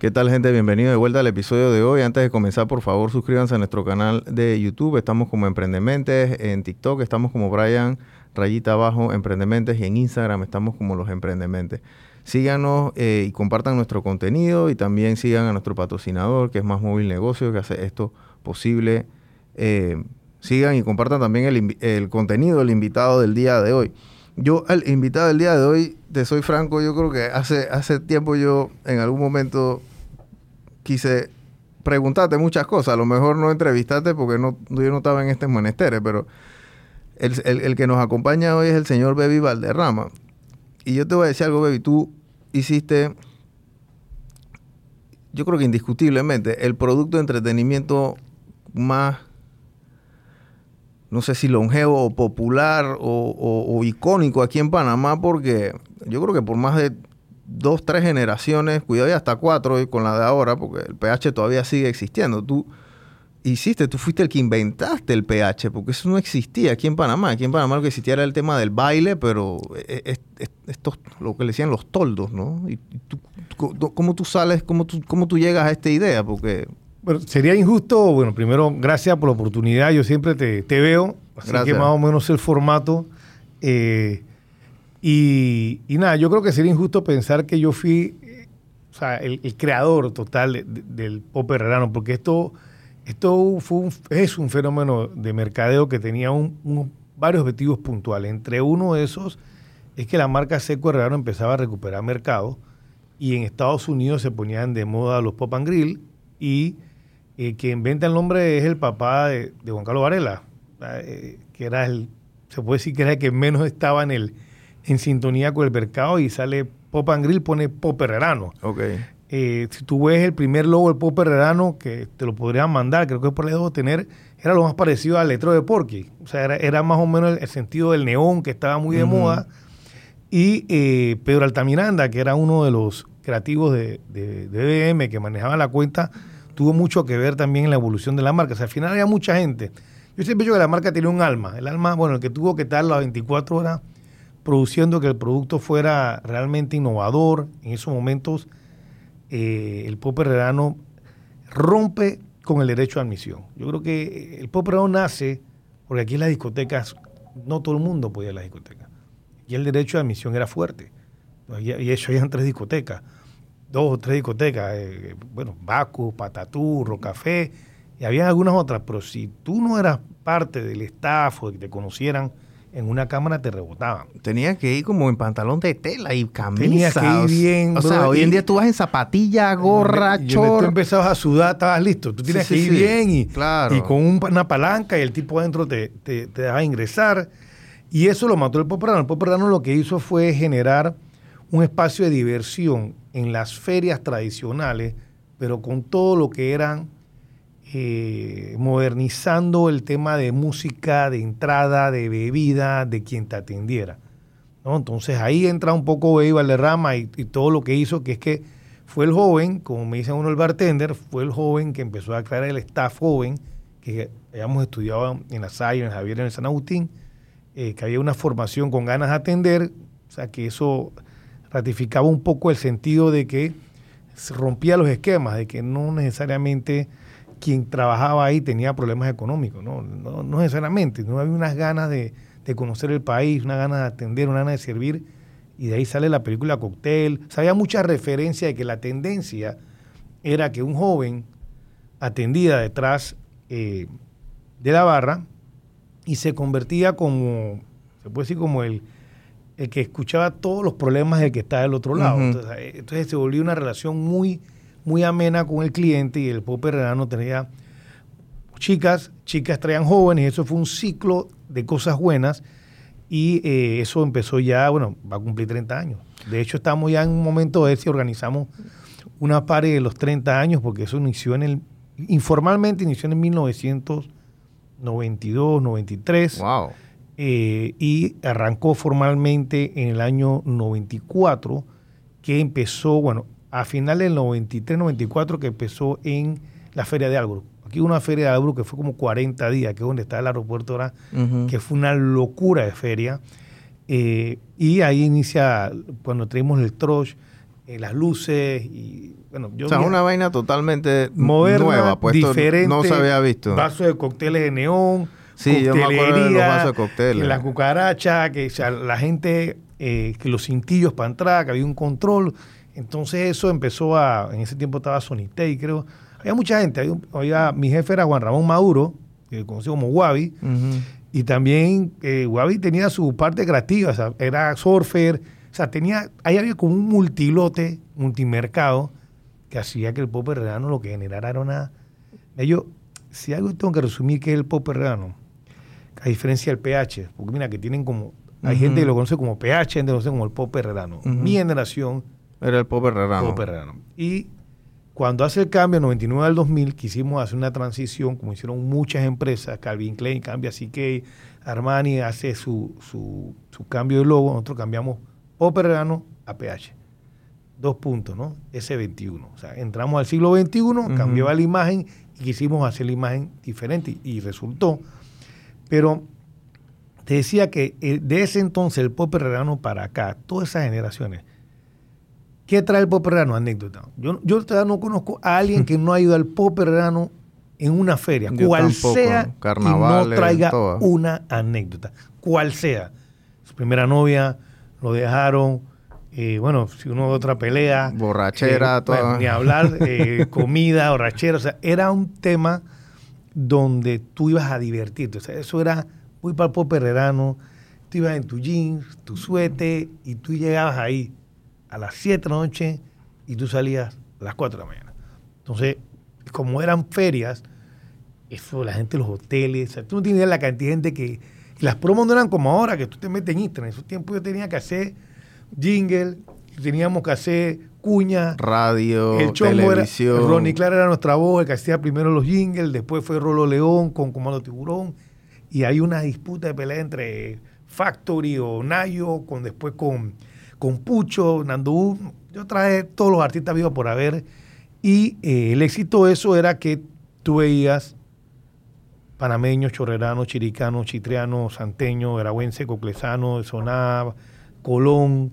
¿Qué tal gente? Bienvenido de vuelta al episodio de hoy. Antes de comenzar, por favor, suscríbanse a nuestro canal de YouTube. Estamos como Emprendementes, en TikTok estamos como Brian Rayita Abajo Emprendementes y en Instagram estamos como Los Emprendementes. Síganos eh, y compartan nuestro contenido y también sigan a nuestro patrocinador que es Más Móvil Negocio que hace esto posible. Eh, sigan y compartan también el, el contenido del invitado del día de hoy. Yo, el invitado del día de hoy, te soy franco, yo creo que hace, hace tiempo yo en algún momento quise preguntarte muchas cosas. A lo mejor no entrevistarte porque no, yo no estaba en este menesteres, pero el, que nos acompaña hoy es el señor Baby Valderrama. Y yo te voy a decir algo, Baby. Tú hiciste, yo creo que indiscutiblemente, el producto de entretenimiento más, no sé si longevo o popular o icónico aquí en Panamá, porque yo creo que por más de dos, tres generaciones, cuidado y hasta cuatro y con la de ahora, porque el pH todavía sigue existiendo. Tú hiciste, tú fuiste el que inventaste el pH, porque eso no existía aquí en Panamá. Aquí en Panamá lo que existía era el tema del baile, pero es, esto, lo que le decían los toldos, ¿no? Y tú, ¿Cómo tú sales, cómo tú, cómo tú llegas a esta idea? Porque... Bueno, sería injusto, bueno, primero, gracias por la oportunidad, yo siempre te, veo, así que más o menos el formato. Eh, y, nada, yo creo que sería injusto pensar que yo fui el, creador total del pop herrerano, porque esto, esto fue es un fenómeno de mercadeo que tenía un, varios objetivos puntuales. Entre uno de esos es que la marca Seco Herrerano empezaba a recuperar mercado y en Estados Unidos se ponían de moda los pop and grill y eh, quien inventa el nombre es el papá de, Juan Carlos Varela, eh, que era el, se puede decir que era el que menos estaba en el en sintonía con el mercado y sale Pop and Grill, pone Pop Herrerano. Okay. Eh, si tú ves el primer logo del Pop Herrerano, que te lo podrían mandar, creo que por debo tener, era lo más parecido al letro de Porky. O sea, era, más o menos el, sentido del neón que estaba muy de moda. Y eh, Pedro Altamiranda, que era uno de los creativos de, de, de BM que manejaba la cuenta, tuvo mucho que ver también en la evolución de la marca. O sea, al final había mucha gente. Yo siempre he dicho que la marca tenía un alma. El alma, bueno, el que tuvo que estar las 24 horas produciendo que el producto fuera realmente innovador. En esos momentos, eh, el pop herrerano rompe con el derecho a admisión. Yo creo que el pop herrerano nace porque aquí en las discotecas, no todo el mundo podía ir a las discotecas. Y el derecho a admisión era fuerte. Y, eso habían tres discotecas, dos o tres discotecas, eh, bueno, Bacu, Patatú, Rocafé, y había algunas otras, pero si tú no eras parte del staff o que te conocieran, en una cámara te rebotaban. Tenías que ir como en pantalón de tela y camisa. Tenías que ir bien. O sea, hoy en día tú vas en zapatilla, gorra, chor. Tú empezabas a sudar, estabas listo. Tú tienes que ir bien y, y con una palanca y el tipo adentro te, te, te dejaba ingresar. Y eso lo mató el Poprano. El Poprano lo que hizo fue generar un espacio de diversión en las ferias tradicionales, pero con todo lo que eran eh, modernizando el tema de música, de entrada, de bebida, de quien te atendiera. Entonces ahí entra un poco Baby Valderrama y, y todo lo que hizo, que es que fue el joven, como me dice uno el bartender, fue el joven que empezó a crear el staff joven, que habíamos estudiado en la SAI, en Javier, en el San Agustín, eh, que había una formación con ganas de atender, o sea que eso ratificaba un poco el sentido de que rompía los esquemas, de que no necesariamente quien trabajaba ahí tenía problemas económicos, no, no, necesariamente, no había unas ganas de, conocer el país, una ganas de atender, una ganas de servir, y de ahí sale la película Cocktail. O había mucha referencia de que la tendencia era que un joven atendía detrás eh, de la barra y se convertía como, se puede decir como el, el que escuchaba todos los problemas del que está del otro lado. entonces, eh, entonces, se volvió una relación muy muy amena con el cliente y el pop herrerano tenía chicas, chicas traían jóvenes, eso fue un ciclo de cosas buenas y eh, eso empezó ya, bueno, va a cumplir 30 años. De hecho, estamos ya en un momento de si organizamos una pared de los 30 años, porque eso inició en el, informalmente inició en 1992, 93. Wow. Eh, y arrancó formalmente en el año 94, que empezó, bueno, a finales del 93-94 que empezó en la Feria de Albrook. Aquí una Feria de Albrook que fue como 40 días, que es donde está el aeropuerto ahora, que fue una locura de feria. Eh, y ahí inicia, cuando traemos el trosh, eh, las luces, y bueno, yo o sea, una vaina totalmente moderna, nueva, pues diferente. No se había visto. Vasos de cócteles de neón. Sí, yo me acuerdo de los vasos de cócteles. La cucaracha, que la gente, eh, que los cintillos para entrar, que había un control. Entonces eso empezó a, en ese tiempo estaba Sonitei, creo. Había mucha gente. Había, mi jefe era Juan Ramón Maduro, que conocí como Wabi. Y también eh, Wabi tenía su parte creativa, o sea, era surfer. O sea, tenía, ahí había como un multilote, multimercado, que hacía que el pop herrano lo que generara era una... Yo, si algo tengo que resumir que es el pop herrano, a diferencia del PH, porque mira que tienen como... Hay gente que lo conoce como PH, gente que lo conoce como el pop herrano. Mi generación... Era el pop herrano. Pop Y cuando hace el cambio, 99 al 2000, quisimos hacer una transición, como hicieron muchas empresas, Calvin Klein cambia que Armani hace su, su, su cambio de logo, nosotros cambiamos Pop herrano a PH dos puntos, ¿no? S21. O sea, entramos al siglo XXI, cambió la imagen y quisimos hacer la imagen diferente y, resultó. Pero te decía que eh, de ese entonces, el pop herrerano para acá, todas esas generaciones, ¿qué trae el pop herrerano? Anécdota. Yo, yo todavía no conozco a alguien que no ha ido al pop herrerano en una feria, cual sea, Carnaval, no traiga una anécdota, cual sea. Su primera novia, lo dejaron, eh, bueno, si uno de otra pelea. Borrachera, eh, todo. ni hablar, eh, comida, borrachera. O sea, era un tema donde tú ibas a divertirte. O sea, eso era muy para el pop herrerano. Tú ibas en tu jeans, tu suete, y tú llegabas ahí a las 7 de la noche y tú salías a las 4 de la mañana. Entonces, como eran ferias, eso, la gente, los hoteles, o sea, tú no tienes idea de la cantidad de gente que. las promos no eran como ahora, que tú te metes en Instagram. En esos tiempos yo tenía que hacer jingle, teníamos que hacer cuña. Radio, el televisión. Ronnie Clara era nuestra voz, el que hacía primero los jingles, después fue Rolo León con Comando Tiburón. Y hay una disputa de pelea entre Factory o Nayo, con, después con, con Pucho, Nando Yo traje todos los artistas vivos por haber. Y eh, el éxito de eso era que tú veías panameños, chorreranos, chiricanos, chitrianos, santeño, veragüense, coclesano, soná, Colón,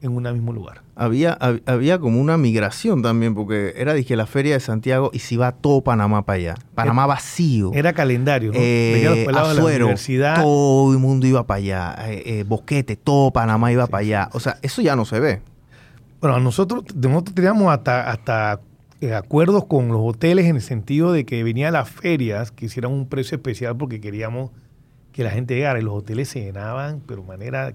en un mismo lugar. Había, había como una migración también, porque era dije la feria de Santiago y se iba todo Panamá para allá. Panamá vacío. Era calendario, ¿no? Eh, Azuero, todo el mundo iba para allá. Eh, eh, Boquete, todo Panamá iba para allá. O sea, eso ya no se ve. Bueno, nosotros, nosotros teníamos hasta, hasta eh, acuerdos con los hoteles en el sentido de que venían las ferias que hicieran un precio especial porque queríamos que la gente llegara y los hoteles se llenaban, pero manera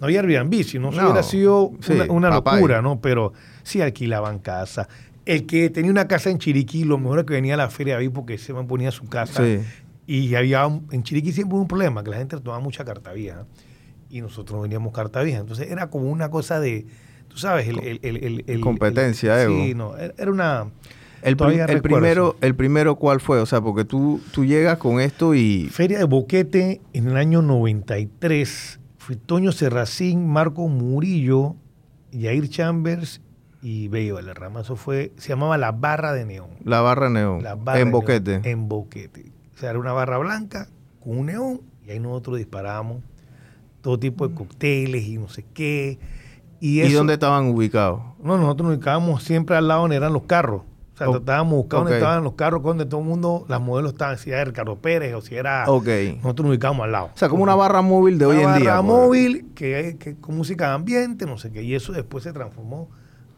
no había Airbnb, si no, hubiera sido una, locura, ¿no? Pero sí alquilaban casa. El que tenía una casa en Chiriquí, lo mejor es que venía a la feria ahí porque se me ponía su casa. Y había en Chiriquí siempre un problema, que la gente tomaba mucha carta vieja y nosotros no veníamos carta vieja. Entonces era como una cosa de, tú sabes, el... el, Competencia, Evo. Sí, no, era una... El, el primero, el primero, ¿cuál fue? O sea, porque tú, tú llegas con esto y... Feria de Boquete en el año 93 Toño Serracín, Marco Murillo, Yair Chambers y Bello Valderrama. Eso fue, se llamaba la barra de neón. La barra de neón. en boquete. en boquete. O sea, era una barra blanca con un neón y ahí nosotros disparábamos todo tipo de cócteles y no sé qué. ¿Y, dónde estaban ubicados? No, nosotros nos ubicábamos siempre al lado donde eran los carros sea, estábamos buscando dónde estaban los carros, donde todo el mundo, las modelos estaban, si era Ricardo Pérez o si era. Nosotros nos ubicábamos al lado. O sea, como una barra móvil de hoy en día. Una barra pues. móvil que, que, con música de ambiente, no sé qué. Y eso después se transformó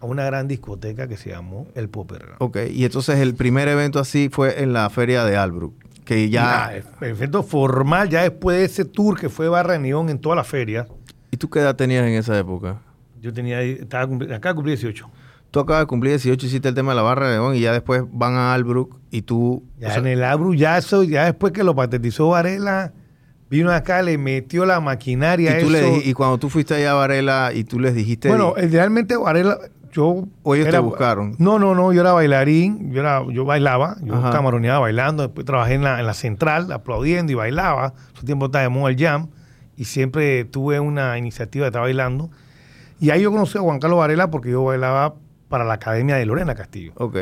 a una gran discoteca que se llamó El Popper. Ok, y entonces el primer evento así fue en la feria de Albrook. Que ya. el evento formal, ya después de ese tour que fue Barra de Neón en toda la feria. ¿Y tú qué edad tenías en esa época? Yo tenía, estaba, acá cumplí 18 tú acabas de cumplir 18, hiciste el tema de la barra de León y ya después van a Albrook y tú... Ya en el Albrook, ya eso, ya después que lo patentizó Varela, vino acá, le metió la maquinaria y, tú Le, y cuando tú fuiste allá a Varela y tú les dijiste... Bueno, realmente Varela, yo... ¿O ellos te buscaron? No, no, no, yo era bailarín, yo, era, yo bailaba, yo camaroneaba bailando, después trabajé en la, en la central aplaudiendo y bailaba, su tiempo estaba de moda el jam y siempre tuve una iniciativa de estar bailando. Y ahí yo conocí a Juan Carlos Varela porque yo bailaba para la Academia de Lorena Castillo. Ok.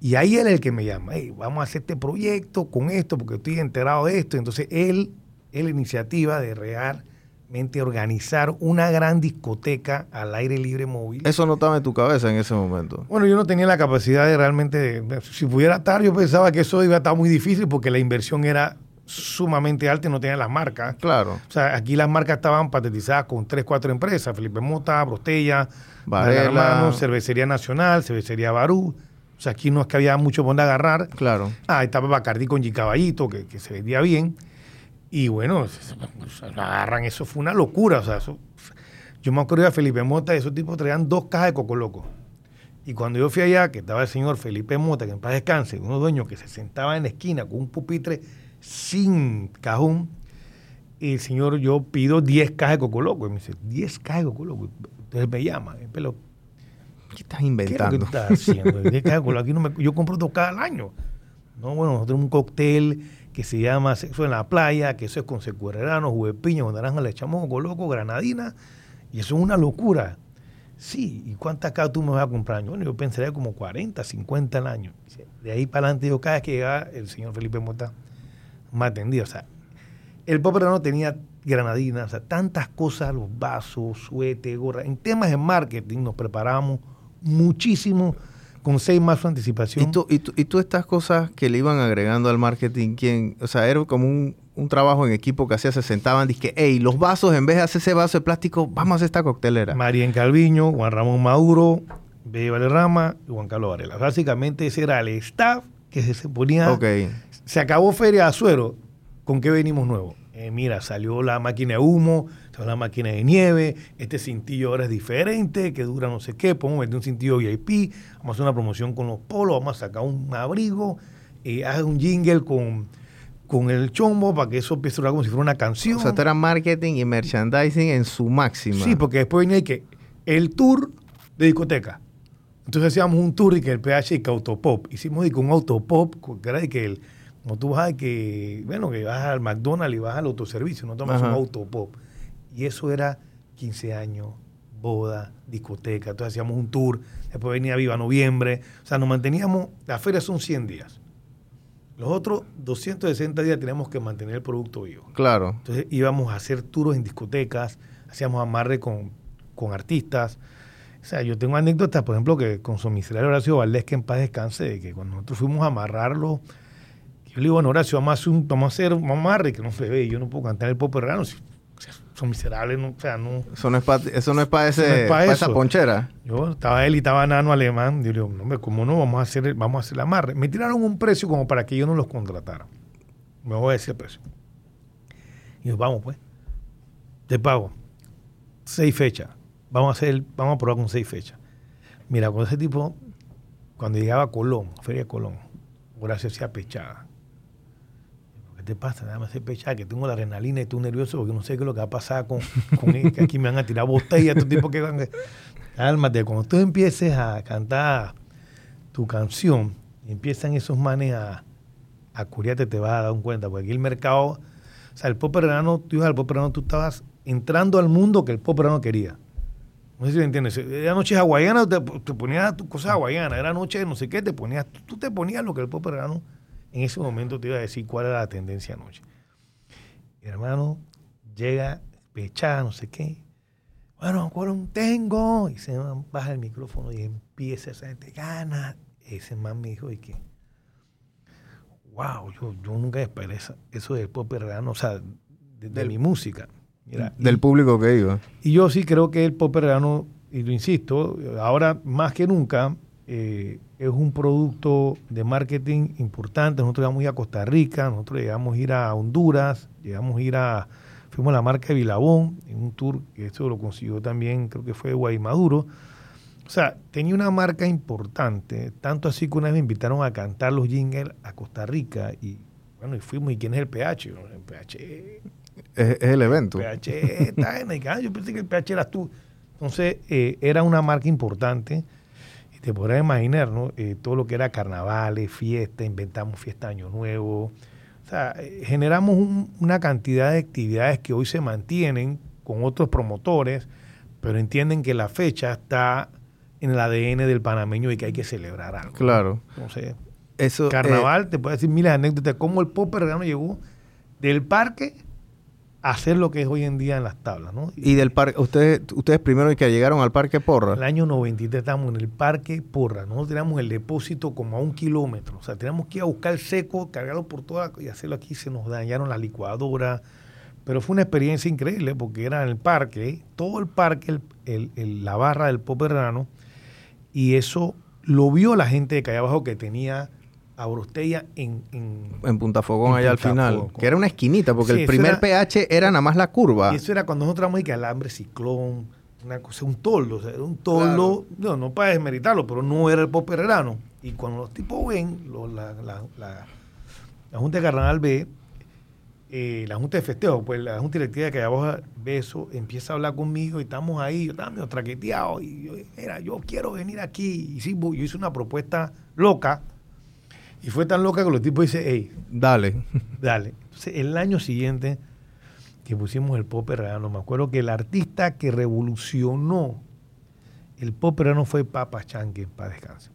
Y ahí él es el que me llama, hey, vamos a hacer este proyecto con esto, porque estoy enterado de esto. Entonces él, él la iniciativa de rear organizar una gran discoteca al aire libre móvil. Eso no estaba en tu cabeza en ese momento. Bueno, yo no tenía la capacidad de realmente, si pudiera estar, yo pensaba que eso iba a estar muy difícil porque la inversión era sumamente alta y no tenía las marcas. Claro. O sea, aquí las marcas estaban patentizadas con tres, cuatro empresas, Felipe Mota, Brostella, Varela, Cervecería Nacional, Cervecería Barú. O sea, aquí no es que había mucho donde agarrar. Claro. Ah, estaba Bacardi con G Caballito, que, que se vendía bien. Y bueno, agarran, eso fue una locura. O sea, yo me acuerdo de Felipe Mota, esos tipos traían dos cajas de Coco Loco. Y cuando yo fui allá, que estaba el señor Felipe Mota, que en paz descanse, uno dueño que se sentaba en la esquina con un pupitre sin cajón, y el señor, yo pido 10 cajas de Coco Loco. Y me dice, 10 cajas de Coco Loco. Entonces me llama, pero, ¿qué estás inventando? ¿Qué, estás haciendo? 10 cajas de Coco Loco. yo compro dos cajas al año. No, bueno, nosotros tenemos un cóctel que se llama Sexo en la Playa, que eso es con secuerrano, jugo de piña, con naranja, le echamos loco, granadina, y eso es una locura. Sí, ¿y cuántas acá tú me vas a comprar? Bueno, yo pensaría como 40, 50 al año. De ahí para adelante, yo cada vez que llegaba, el señor Felipe Mota me atendía. O sea, el no tenía granadina, o sea, tantas cosas, los vasos, suete, gorra. En temas de marketing nos preparábamos muchísimo con seis más anticipación. ¿Y tú, y, tú, y tú estas cosas que le iban agregando al marketing, ¿quién? O sea, era como un, trabajo en equipo que hacía, se sentaban, dije, hey, los vasos, en vez de hacer ese vaso de plástico, vamos a hacer esta coctelera. María en Calviño, Juan Ramón Maduro, Bebe Valerrama y Juan Carlos Varela. Básicamente ese era el staff que se ponía... Ok. Se acabó Feria de Azuero, ¿con qué venimos nuevo? Eh, mira, salió la máquina de humo, salió la máquina de nieve, este cintillo ahora es diferente, que dura no sé qué, podemos meter un cintillo VIP, vamos a hacer una promoción con los polos, vamos a sacar un abrigo, eh, haz un jingle con, con el chombo para que eso empiece a sonar como si fuera una canción. O sea, esto era marketing y merchandising en su máxima. Sí, porque después venía que el tour de discoteca. Entonces hacíamos un tour y que el PH y que autopop. Hicimos un autopop, que era de que el como tú vas que, bueno, que vas al McDonald's y vas al autoservicio, no tomas un autopop. Y eso era 15 años, boda, discoteca. Entonces hacíamos un tour, después venía Viva Noviembre. O sea, nos manteníamos, la feria son 100 días. Los otros 260 días tenemos que mantener el producto vivo. Claro. Entonces íbamos a hacer tours en discotecas, hacíamos amarre con, con artistas. O sea, yo tengo anécdotas, por ejemplo, que con su miserable Horacio Valdés, que en paz descanse, de que cuando nosotros fuimos a amarrarlo yo le digo, bueno, Horacio, vamos a hacer, un, vamos a hacer mamarre, que no se ve, yo no puedo cantar el pop errano, si, son miserables, no, o sea, no... Eso no es para eso no es para ese, esa ponchera. Yo estaba él y estaba Nano Alemán, yo le digo, no, hombre, ¿cómo no? Vamos a hacer, vamos a hacer el amarre. Me tiraron un precio como para que yo no los contratara. Me voy a decir el precio. Y yo, vamos pues, te pago seis fechas. Vamos a hacer, vamos a probar con seis fechas. Mira, con ese tipo, cuando llegaba a Colón, Feria de Colón, Horacio hacía pechada ¿qué te pasa? Déjame hacer pechada, que tengo la adrenalina y estoy nervioso porque no sé qué es lo que va a pasar con, con él, que aquí me van a tirar botellas, tu tipo que van Cálmate, cuando tú empieces a cantar tu canción empiezan esos manes a, a curiarte, te vas a dar cuenta, porque aquí el mercado, o sea, el pop peruano, tú ibas al pop peruano, tú estabas entrando al mundo que el pop peruano quería. No sé si me entiendes. Era noche hawaiana, te, te ponías tus cosas hawaianas. Era noche no sé qué, te ponías, tú te ponías lo que el pop peruano en ese momento te iba a decir cuál era la tendencia anoche. hermano llega pechada, no sé qué. Bueno, ¿cuál tengo? Y se baja el micrófono y empieza a hacer, te gana. Ese man me dijo, ¿y qué? Wow, yo, yo nunca esperé eso, del pop perrano, o sea, de, mi música. del público que iba. Y yo sí creo que el pop perrano, y lo insisto, ahora más que nunca, eh, es un producto de marketing importante. Nosotros llegamos a ir a Costa Rica, nosotros llegamos a ir a Honduras, llegamos a ir a, fuimos a la marca de Vilabón, en un tour, que esto lo consiguió también, creo que fue Guaymaduro. O sea, tenía una marca importante, tanto así que una vez me invitaron a cantar los jingles a Costa Rica y bueno, y fuimos, ¿y quién es el PH? El PH es, el evento. El PH está en el, yo pensé que el PH eras tú. Entonces, eh, era una marca importante te podrás imaginar, ¿no? Eh, todo lo que era carnavales, fiestas, inventamos fiesta Año Nuevo. O sea, eh, generamos una cantidad de actividades que hoy se mantienen con otros promotores, pero entienden que la fecha está en el ADN del panameño y que hay que celebrar algo. Claro. Entonces, Eso, carnaval, eh, te puedo decir miles de anécdotas, cómo el pop llegó del parque hacer lo que es hoy en día en las tablas. ¿no? Y del parque, ustedes, ustedes primero que llegaron al Parque Porra. El año 93 estábamos en el Parque Porra, nosotros teníamos el depósito como a un kilómetro, o sea, teníamos que ir a buscar el seco, cargarlo por toda y hacerlo aquí, se nos dañaron la licuadora, pero fue una experiencia increíble porque era en el parque, todo el parque, el, la barra del Poperrano, y eso lo vio la gente de calle abajo que tenía a en, en, Punta Fogón, allá al final. Que era una esquinita, porque el primer pH era nada más la curva. Y eso era cuando nosotros éramos que alambre ciclón, una cosa, un toldo, o sea, era un toldo, no, no para desmeritarlo, pero no era el popererano. Y cuando los tipos ven, la, la, la, Junta de Carnaval ve, eh, la Junta de Festejo, pues la Junta Directiva que abajo ve eso, empieza a hablar conmigo y estamos ahí, yo estaba medio traqueteado y yo, era, yo quiero venir aquí. Y sí, yo hice una propuesta loca, y fue tan loca que los tipos dicen, hey, dale. Dale. Entonces, el año siguiente que pusimos el pop no me acuerdo que el artista que revolucionó el pop no fue Papa Chanque, para descanse.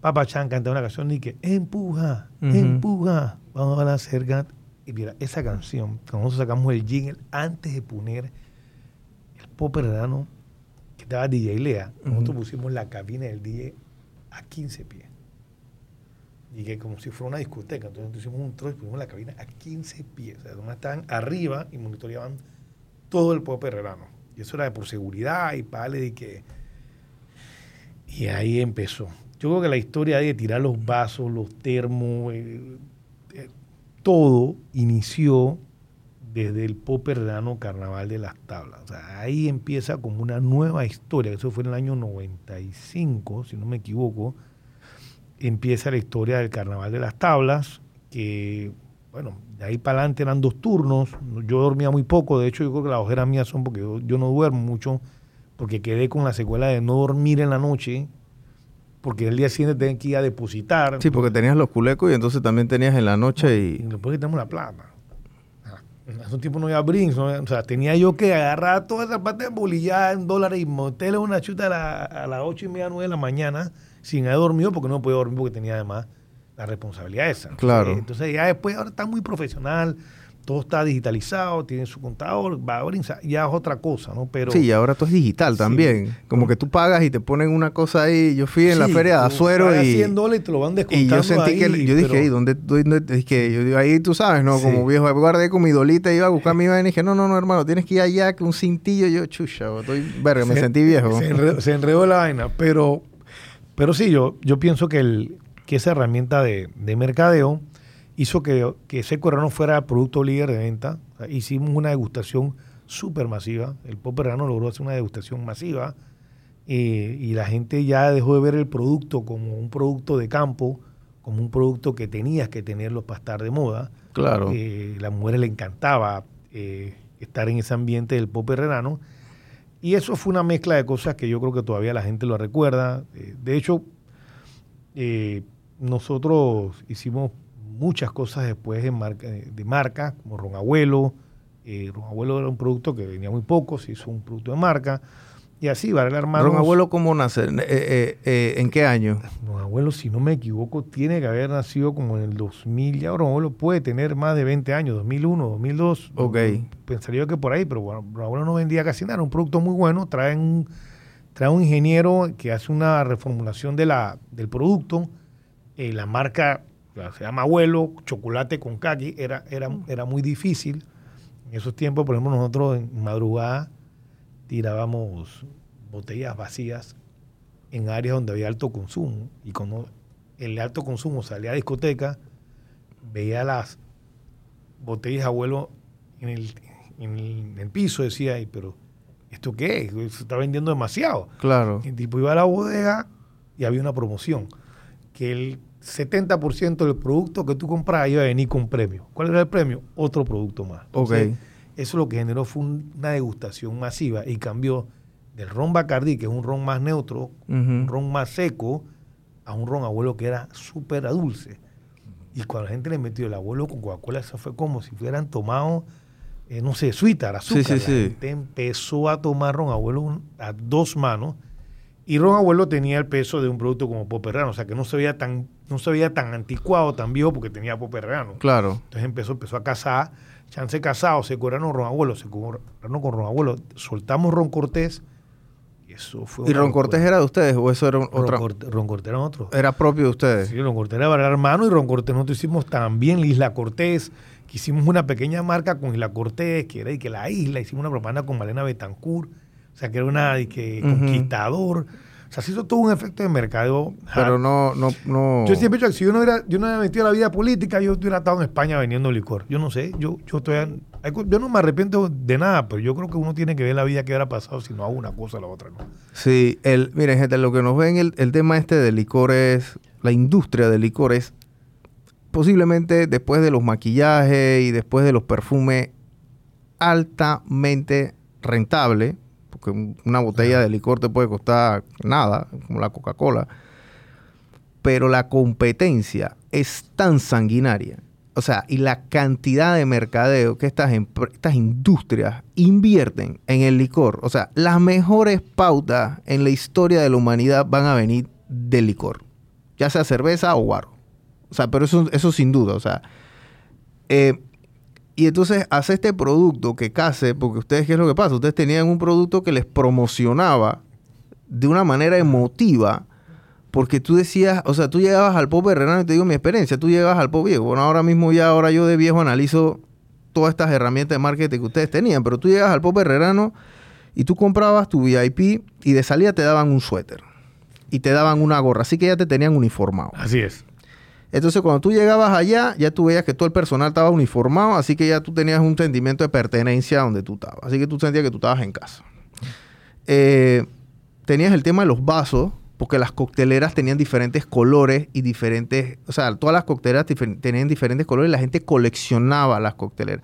Papa Chan cantaba una canción y que empuja, empuja, vamos a la cerca. Y mira, esa canción, cuando nosotros sacamos el jingle antes de poner el pop que estaba DJ Lea, nosotros pusimos la cabina del DJ a 15 pies y que como si fuera una discoteca. Entonces hicimos un trozo y pusimos la cabina a 15 pies. O sea, donde estaban arriba y monitoreaban todo el pueblo herrerano. Y eso era por seguridad y pale y que... Y ahí empezó. Yo creo que la historia de tirar los vasos, los termos, eh, eh, todo inició desde el pop herrerano Carnaval de las Tablas. O sea, ahí empieza como una nueva historia. Eso fue en el año 95, si no me equivoco empieza la historia del Carnaval de las Tablas, que, bueno, de ahí para adelante eran dos turnos. Yo dormía muy poco, de hecho, yo creo que las ojeras mías son porque yo, no duermo mucho, porque quedé con la secuela de no dormir en la noche, porque el día siguiente tenía que ir a depositar. Sí, porque tenías los culecos y entonces también tenías en la noche y... y después tenemos la plata. Hace un tiempo no había brinks, o sea, tenía yo que agarrar toda esa parte de bolillada en dólares y una chuta a, a las ocho y media, nueve de la mañana sin haber dormido porque no podía dormir porque tenía además la responsabilidad esa. Claro. Entonces ya después ahora está muy profesional, todo está digitalizado, tiene su contador, va a ya es otra cosa, ¿no? Pero sí, y ahora todo es digital también. Como que tú pagas y te ponen una cosa ahí. Yo fui en la feria de Azuero y 100 dólares y te lo van descontando Y yo sentí que yo dije, ¿dónde, dónde es que yo digo, ahí tú sabes, ¿no? Como viejo, guardé con mi dolita iba a buscar mi vaina y dije, "No, no, no, hermano, tienes que ir allá que un cintillo." Yo, chucha, estoy verga, me sentí viejo. Se enredó, la vaina, pero pero sí, yo, yo pienso que, el, que esa herramienta de, mercadeo hizo que, que ese no fuera producto líder de venta. hicimos una degustación súper masiva. El Pop logró hacer una degustación masiva eh, y la gente ya dejó de ver el producto como un producto de campo, como un producto que tenías que tenerlo para estar de moda. Claro. Eh, a las mujeres le encantaba eh, estar en ese ambiente del Pop herrerano y eso fue una mezcla de cosas que yo creo que todavía la gente lo recuerda. Eh, de hecho, eh, nosotros hicimos muchas cosas después de marca, de marca como Ron Abuelo. Eh, Ron Abuelo era un producto que venía muy poco, se hizo un producto de marca. Y así, Varela Hermanos. ¿Ron Abuelo cómo nace? Eh, eh, eh, ¿En qué año? Ron Abuelo, si no me equivoco, tiene que haber nacido como en el 2000. Ya Ron Abuelo puede tener más de 20 años, 2001, 2002. Ok. Pensaría que por ahí, pero bueno, Ron Abuelo no vendía casi nada. Era un producto muy bueno. Trae un, trae un ingeniero que hace una reformulación de la, del producto. la marca se llama Abuelo, chocolate con kaki. Era, era, era muy difícil. En esos tiempos, por ejemplo, nosotros en madrugada tirábamos botellas vacías en áreas donde había alto consumo. Y cuando el alto consumo salía a discoteca, veía las botellas abuelo en el, en el, piso, decía, pero ¿esto qué es? Se está vendiendo demasiado. Claro. El tipo iba a la bodega y había una promoción. Que el 70% del producto que tú comprabas iba a venir con premio. ¿Cuál era el premio? Otro producto más. Eso lo que generó fue una degustación masiva y cambió del ron Bacardi, que es un ron más neutro, un ron más seco, a un ron abuelo que era súper dulce. Y cuando la gente le metió el abuelo con Coca-Cola, eso fue como si fueran tomado, eh, no sé, suita, azúcar. Sí, sí, la gente empezó a tomar ron abuelo a dos manos Y Ron Abuelo tenía el peso de un producto como Poperrano, o sea que no se veía tan, no se veía tan anticuado, tan viejo porque tenía Poperrano. Claro. Entonces empezó, empezó a cazar, chance casado, se curaron Ron Abuelo, se curaron con Ron Abuelo, soltamos Ron Cortés. Y eso fue ¿Y Ron Cortés era de ustedes o eso era otra? Ron Cortés era otro. Era propio de ustedes. Sí, Ron Cortés era hermano y Ron Cortés nosotros hicimos también Isla Cortés, que hicimos una pequeña marca con Isla Cortés, que era y que la isla, hicimos una propaganda con Malena Betancourt o sea, que era una que, conquistador. O sea, se hizo todo un efecto de mercado. Pero no, no, no. Yo siempre he dicho que si yo no hubiera, yo no hubiera metido a la vida política, yo hubiera estado en España vendiendo licor. Yo no sé, yo, yo estoy, yo no me arrepiento de nada, pero yo creo que uno tiene que ver la vida que hubiera pasado si no hago una cosa o la otra, ¿no? Sí, el, miren, gente, lo que nos ven el, el tema este de licores, la industria de licores, posiblemente después de los maquillajes y después de los perfumes, altamente rentable porque una botella de licor te puede costar nada, como la Coca-Cola. Pero la competencia es tan sanguinaria. O sea, y la cantidad de mercadeo que estas, estas industrias invierten en el licor. O sea, las mejores pautas en la historia de la humanidad van a venir del licor. Ya sea cerveza o guaro. O sea, pero eso, eso sin duda. O sea, eh, y entonces hace este producto que case, porque ustedes, ¿qué es lo que pasa? Ustedes tenían un producto que les promocionaba de una manera emotiva, porque tú decías, o sea, tú llegabas al pop herrerano y te digo mi experiencia, tú llegabas al pop viejo. Bueno, ahora mismo ya, ahora yo de viejo analizo todas estas herramientas de marketing que ustedes tenían, pero tú llegas al pop herrerano y tú comprabas tu VIP y de salida te daban un suéter y te daban una gorra, así que ya te tenían uniformado. Así es. Entonces, cuando tú llegabas allá, ya tú veías que todo el personal estaba uniformado, así que ya tú tenías un sentimiento de pertenencia a donde tú estabas. Así que tú sentías que tú estabas en casa. Eh, tenías el tema de los vasos, porque las cocteleras tenían diferentes colores y diferentes, o sea, todas las cocteleras tenían diferentes colores y la gente coleccionaba las cocteleras.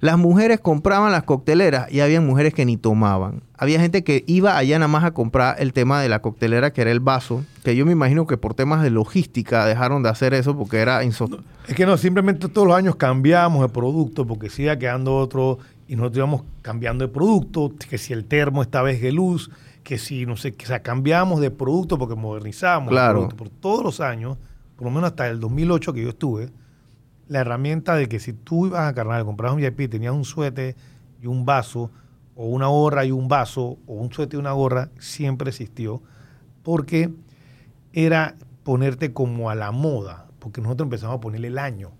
Las mujeres compraban las cocteleras y había mujeres que ni tomaban. Había gente que iba allá nada más a comprar el tema de la coctelera, que era el vaso, que yo me imagino que por temas de logística dejaron de hacer eso porque era insostenible. Es que no, simplemente todos los años cambiamos de producto porque siga quedando otro y nosotros íbamos cambiando de producto, que si el termo esta vez de luz, que si no sé, que o sea, cambiamos de producto porque modernizamos claro. por todos los años, por lo menos hasta el 2008 que yo estuve la herramienta de que si tú ibas a carnaval, comprabas un VIP, tenías un suéter y un vaso, o una gorra y un vaso, o un suéter y una gorra, siempre existió, porque era ponerte como a la moda, porque nosotros empezamos a ponerle el año.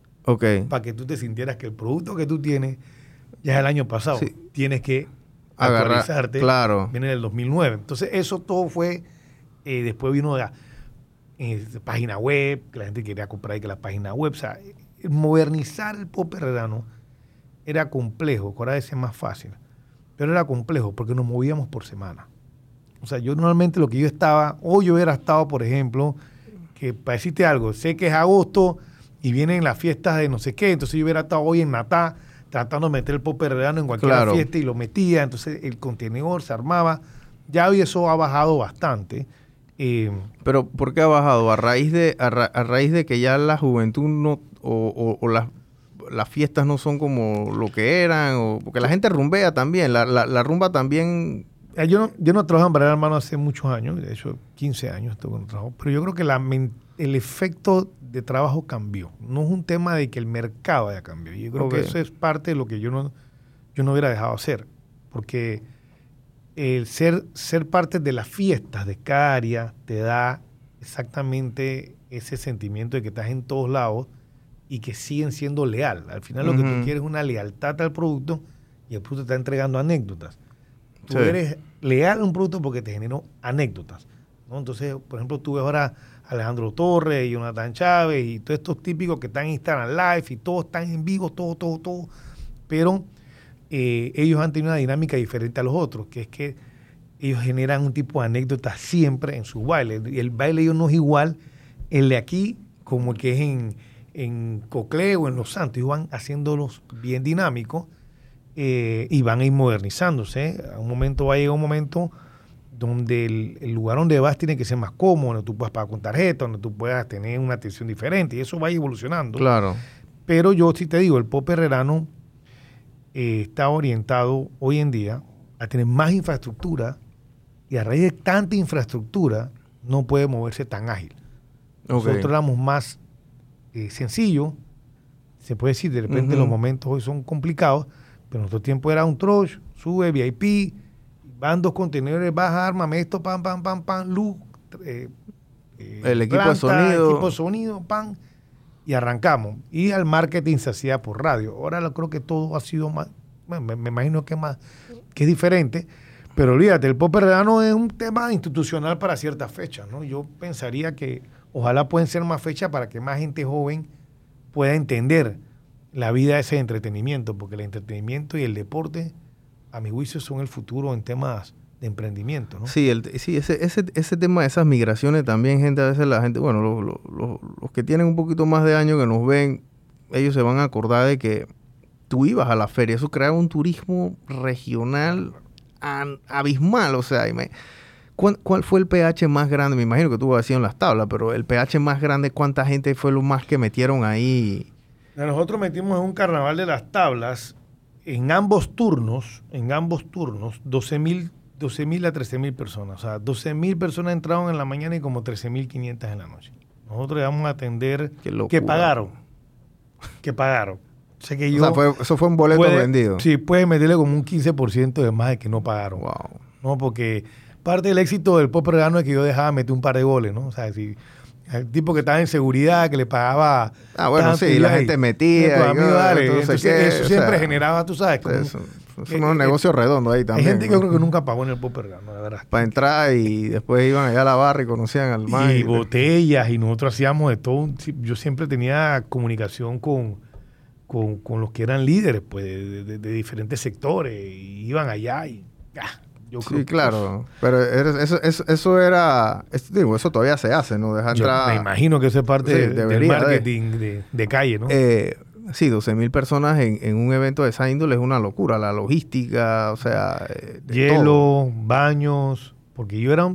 Para que tú te sintieras que el producto que tú tienes ya es el año pasado. Tienes que actualizarte. Claro. Viene del 2009. Entonces, eso todo fue. Eh, después vino la eh, página web, que la gente quería comprar y que la página web. O sea, modernizar el pop herrerano era complejo, ahora es más fácil, pero era complejo porque nos movíamos por semana. O sea, yo normalmente lo que yo estaba, o yo hubiera estado, por ejemplo, que para decirte algo, sé que es agosto y vienen las fiestas de no sé qué, entonces yo hubiera estado hoy en Natá tratando de meter el pop herrerano en cualquier fiesta y lo metía, entonces el contenedor se armaba. Ya hoy eso ha bajado bastante. Eh, pero ¿por qué ha bajado? A raíz de, a raíz de que ya la juventud no o, las, las fiestas no son como lo que eran, o, porque la gente rumbea también, la, la, rumba también... Eh, yo no, yo no trabajo en Barrera Hermano hace muchos años, de hecho 15 años estoy con trabajo, pero yo creo que la, el efecto de trabajo cambió. No es un tema de que el mercado haya cambiado. Yo creo que eso es parte de lo que yo no, yo no hubiera dejado hacer, porque el ser, ser parte de las fiestas de cada área te da exactamente ese sentimiento de que estás en todos lados y que siguen siendo leal. Al final lo que tú quieres es una lealtad al producto y el producto te está entregando anécdotas. Tú eres leal a un producto porque te generó anécdotas. ¿no? Entonces, por ejemplo, tú ves ahora a Alejandro Torres y Jonathan Chávez y todos estos típicos que están en Instagram Live y todos están en vivo, todo, todo, todo. Pero eh, ellos han tenido una dinámica diferente a los otros, que es que ellos generan un tipo de anécdotas siempre en sus bailes. Y el baile de ellos no es igual el de aquí como el que es en en Cocleo, en Los Santos, y van haciéndolos bien dinámicos eh, y van a ir modernizándose. A un momento va a llegar un momento donde el, lugar donde vas tiene que ser más cómodo, donde tú puedas pagar con tarjeta, donde tú puedas tener una atención diferente, y eso va evolucionando. Claro. Pero yo sí te digo, el pop herrerano eh, está orientado hoy en día a tener más infraestructura y a raíz de tanta infraestructura no puede moverse tan ágil. Nosotros éramos más eh, sencillos, se puede decir, de repente los momentos hoy son complicados, pero en nuestro tiempo era un troch, sube, VIP, van dos contenedores, baja, armamento, pam, pam, pam, pam, luz, eh, eh, el equipo de sonido. equipo de sonido, pam, y arrancamos. Y al marketing se hacía por radio. Ahora lo creo que todo ha sido más, me, me imagino que más, que es diferente, pero olvídate, el pop es un tema institucional para ciertas fechas, ¿no? Yo pensaría que ojalá pueden ser más fechas para que más gente joven pueda entender la vida de ese entretenimiento, porque el entretenimiento y el deporte, a mi juicio, son el futuro en temas de emprendimiento. Sí, sí ese, ese, ese tema de esas migraciones también, gente, a veces la gente, bueno, los que tienen un poquito más de años que nos ven, ellos se van a acordar de que tú ibas a la feria, eso creaba un turismo regional abismal, o sea, y me, ¿cuál, fue el pH más grande? Me imagino que tú has en las tablas, pero el pH más grande, ¿cuánta gente fue lo más que metieron ahí? Nosotros metimos en un carnaval de las tablas, en ambos turnos, en ambos turnos, 12 mil 12 mil a 13 mil personas. O sea, 12 mil personas entraron en la mañana y como 13 mil 500 en la noche. Nosotros íbamos a atender que pagaron. Que pagaron. O sea, que yo, eso fue un boleto vendido. Sí, puede meterle como un 15% de más de que no pagaron. Wow. No, porque parte del éxito del pop es que yo dejaba meter un par de goles, ¿no? O sea, si el tipo que estaba en seguridad, que le pagaba. Ah, bueno, sí, la gente metía. entonces, eso siempre generaba, tú sabes. Como, eso, es un negocio redondo ahí también. Hay gente que yo creo que nunca pagó en el pop la verdad. Para entrar y después iban allá a la barra y conocían al man. Y, botellas, y nosotros hacíamos de todo. Yo siempre tenía comunicación con, con, con los que eran líderes pues, de, de, diferentes sectores. Y iban allá y. Ah, sí, claro. Pero eso, eso, eso era. Eso, eso todavía se hace, ¿no? Dejar entrar, me imagino que eso es parte del marketing de, calle, ¿no? Eh, sí, 12 mil personas en, en, un evento de esa índole es una locura. La logística, o sea. Eh, Hielo, baños. Porque yo era.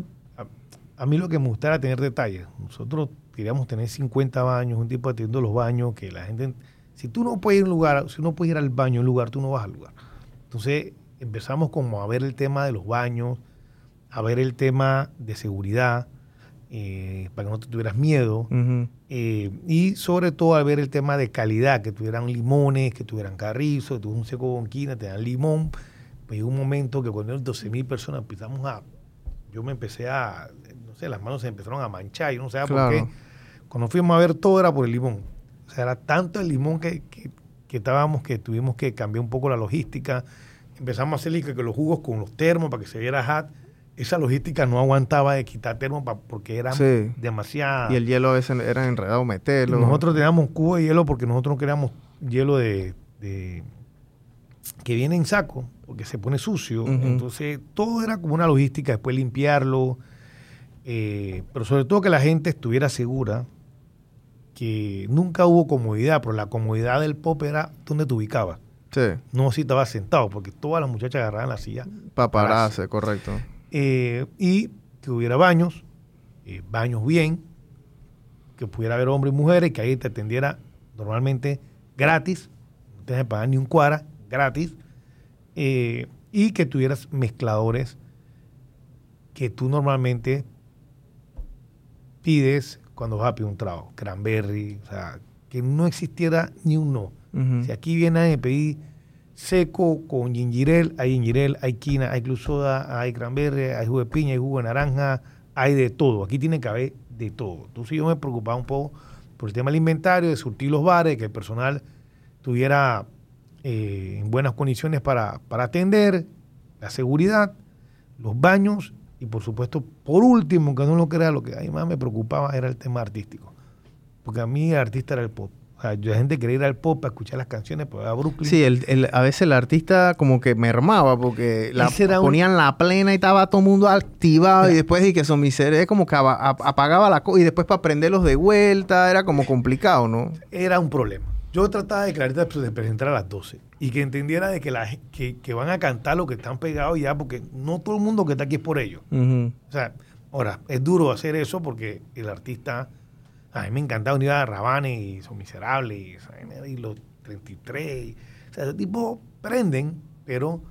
a, mí lo que me gustaba era tener detalles. Nosotros queríamos tener 50 baños, un tipo atendiendo los baños, que la gente. Si tú no puedes ir a un lugar, si no puedes ir al baño en un lugar, tú no vas al lugar. Entonces, empezamos como a ver el tema de los baños, a ver el tema de seguridad, eh, para que no te tuvieras miedo, eh, y sobre todo a ver el tema de calidad, que tuvieran limones, que tuvieran carrizo, que tuvieran un seco bonquina, te dan limón. Pues llegó un momento que cuando eran 12 mil personas empezamos a, yo me empecé a, no sé, las manos se empezaron a manchar, yo no sé por qué. Cuando fuimos a ver todo era por el limón. O sea, era tanto el limón que, que, que estábamos que tuvimos que cambiar un poco la logística empezamos a hacer que los jugos con los termos para que se viera hat. Esa logística no aguantaba de quitar termos porque era demasiado. Y el hielo a veces era enredado meterlo. nosotros teníamos un cubo de hielo porque nosotros no queríamos hielo de, que viene en saco, porque se pone sucio. Entonces, todo era como una logística, después limpiarlo. Eh, pero sobre todo que la gente estuviera segura que nunca hubo comodidad, pero la comodidad del pop era donde te ubicabas. No si estaba sentado, porque todas las muchachas agarraban la silla. Para pararse, correcto. Eh, y que hubiera baños, eh, baños bien, que pudiera haber hombres y mujeres, que ahí te atendiera normalmente gratis, no tienes que pagar ni un cuara, gratis, eh, y que tuvieras mezcladores que tú normalmente pides cuando vas a pedir un trago, cranberry, o sea, que no existiera ni si aquí viene a pedir seco con gingirel, hay gingirel, hay quina, hay glusoda, hay cranberry, hay jugo de piña, hay jugo de naranja, hay de todo. Aquí tiene que haber de todo. Entonces yo me preocupaba un poco por el tema del inventario, de surtir los bares, que el personal tuviera eh, en buenas condiciones para, para atender, la seguridad, los baños y por supuesto, por último, que no lo crea, lo que a mí más me preocupaba era el tema artístico. Porque a mí el artista era el pop. O sea, la gente quería ir al pop a escuchar las canciones, pues a Brooklyn. Sí, el, a veces el artista como que mermaba porque la ponían la plena y estaba todo el mundo activado y después de que son miseria, como que apagaba la cosa y después para prenderlos de vuelta era como complicado, ¿no? Era un problema. Yo trataba de Clarita de presentar a las 12 y que entendiera de que, la, que, que, van a cantar lo que están pegados ya, porque no todo el mundo que está aquí es por ellos. O sea, ahora, es duro hacer eso porque el artista a mí me encantaba unir a Rabane y Son Miserables y, los 33. o sea, ese tipo prenden, pero